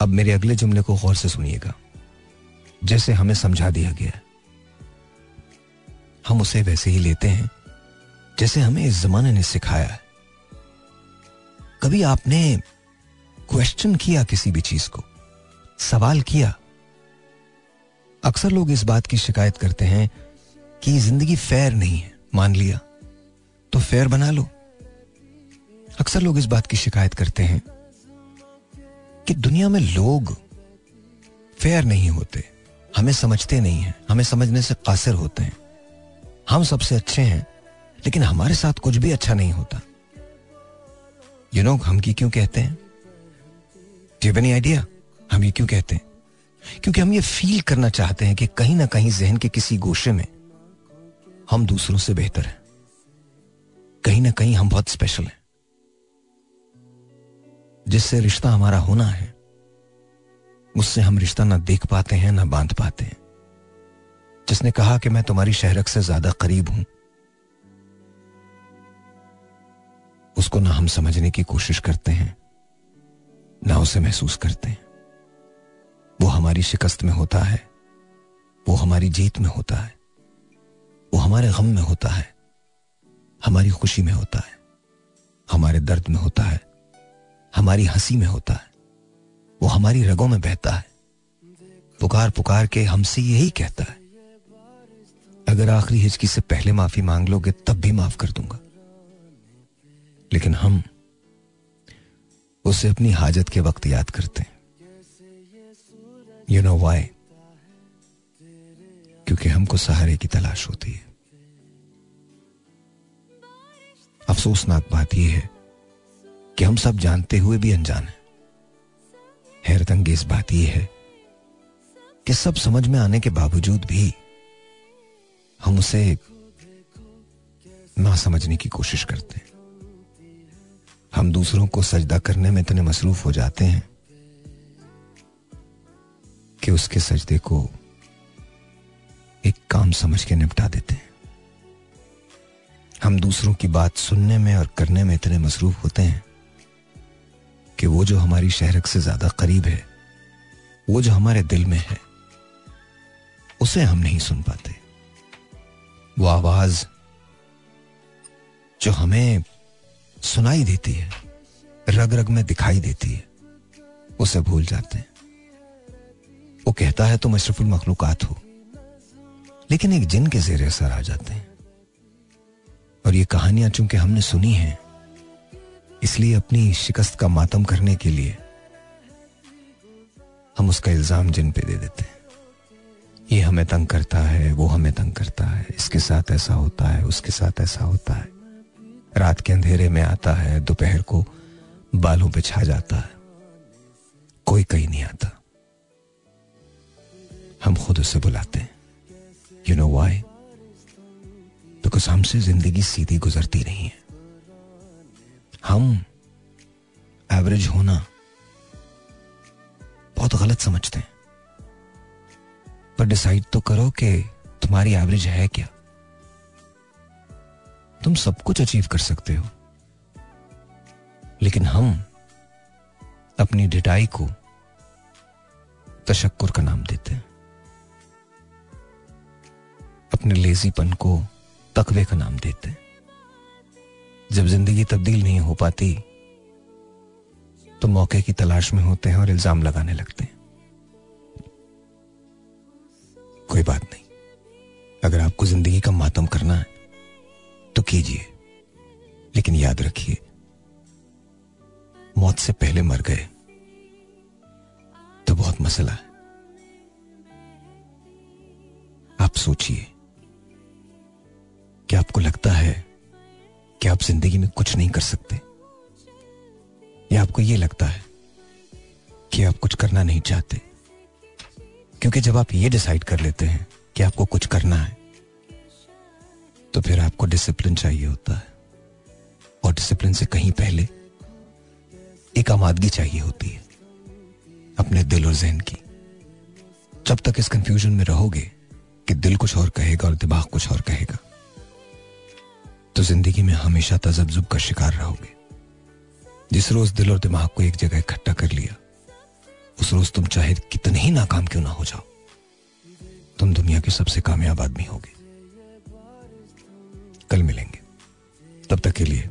अब मेरे अगले जुमले को गौर से सुनिएगा। जैसे हमें समझा दिया गया हम उसे वैसे ही लेते हैं, जैसे हमें इस जमाने ने सिखाया है। कभी आपने क्वेश्चन किया किसी भी चीज़ को? सवाल किया? अक्सर लोग इस बात की शिकायत करते हैं कि ज़िंदगी फेयर नहीं है, मान लिया। तो फेयर बना लो। अक्सर लोग इस बात की शिकायत करते हैं कि दुनिया में लोग फेयर नहीं होते, हमें समझते नहीं हैं, हमें समझने से कासिर होते हैं। हम सबसे अच्छे हैं, लेकिन हमारे साथ कुछ भी अच्छा नहीं होता। यू नो हम की क्यों कहते हैं? एनी आइडिया हम ये क्यों कहते हैं? क्योंकि हम ये फील करना चाहते हैं कि कहीं ना कहीं जहन के किसी गोशे में हम दूसरों से बेहतर हैं। कहीं ना कहीं हम बहुत स्पेशल हैं। जिससे रिश्ता हमारा होना है, उससे हम रिश्ता ना देख पाते हैं, ना बाँध पाते हैं। जिसने कहा कि मैं तुम्हारी शहरक से ज़्यादा करीब हूँ, उसको ना हम समझने की कोशिश करते हैं, ना उसे महसूस करते हैं। वो हमारी शिकस्त में होता है, वो हमारी जीत में होता है, वो हमारे गम में होता है, हमारी खुशी में होता है, हमारे दर्द में होता है, हमारी हँसी में होता है, वो हमारी रगों में बहता है। पुकार पुकार के हमसे यही कहता है, अगर आखिरी हिचकी से पहले माफ़ी मांग लोगे, तब भी माफ़ कर दूँगा। लेकिन हम उसे अपनी हाजत के वक्त याद करते हैं। यू नो वाई क्योंकि हमको सहारे की तलाश होती है। अफसोसनाक बात यह है कि हम सब जानते हुए भी अनजान हैं। हैरत अंगेज बात यह है कि सब समझ में आने के बावजूद भी हम उसे ना समझने की कोशिश करते हैं। हम दूसरों को सजदा करने में इतने मसरूफ हो जाते हैं कि उसके सजदे को एक काम समझ के निपटा देते हैं। हम दूसरों की बात सुनने में और करने में इतने मसरूफ होते हैं कि वो जो हमारी शहरक से ज़्यादा करीब है, वो जो हमारे दिल में है, उसे हम नहीं सुन पाते। वो आवाज़ जो हमें सुनाई देती है रग रग में दिखाई देती है, उसे भूल जाते हैं। वो कहता है तुम अशरफुल मखलूकत हो। लेकिन एक जिन के जेर असर आ जाते हैं। और ये कहानियाँ चूँकि हमने सुनी हैं, इसलिए अपनी शिकस्त का मातम करने के लिए हम उसका इल्ज़ाम जिन पे दे देते हैं। ये हमें तंग करता है, वो हमें तंग करता है, इसके साथ ऐसा होता है, उसके साथ ऐसा होता है। रात के अंधेरे में आता है, दोपहर को बालों पे छा जाता है। कोई कहीं नहीं आता। हम खुद उसे बुलाते हैं। यू नो वाई बिकॉज़ हमसे ज़िंदगी सीधी गुजरती नहीं है। हम एवरेज होना बहुत गलत समझते हैं। पर डिसाइड तो करो कि तुम्हारी एवरेज है क्या? तुम सब कुछ अचीव कर सकते हो। लेकिन हम अपनी डिटाई को तशक्कुर का नाम देते हैं। अपने लेजीपन को तकवे का नाम देते हैं। जब ज़िंदगी तब्दील नहीं हो पाती तो मौके की तलाश में होते हैं और इल्ज़ाम लगाने लगते हैं। कोई बात नहीं। अगर आपको ज़िंदगी का मातम करना है तो कीजिए। लेकिन याद रखिए, मौत से पहले मर गए तो बहुत मसला है। आप सोचिए। कि आपको लगता है कि आप ज़िंदगी में कुछ नहीं कर सकते? या आपको यह लगता है कि आप कुछ करना नहीं चाहते? क्योंकि जब आप ये डिसाइड कर लेते हैं कि आपको कुछ करना है तो फिर आपको डिसिप्लिन चाहिए होता है। और डिसिप्लिन से कहीं पहले एक आमादगी चाहिए होती है अपने दिल और जहन की। जब तक इस कंफ्यूजन में रहोगे कि दिल कुछ और कहेगा और दिमाग कुछ और कहेगा तो ज़िंदगी में हमेशा तजब्जुब का शिकार रहोगे। जिस रोज दिल और दिमाग को एक जगह इकट्ठा कर लिया, उस रोज तुम चाहे कितने ही नाकाम क्यों ना हो जाओ, तुम दुनिया के सबसे कामयाब आदमी होगे। कल मिलेंगे। तब तक के लिए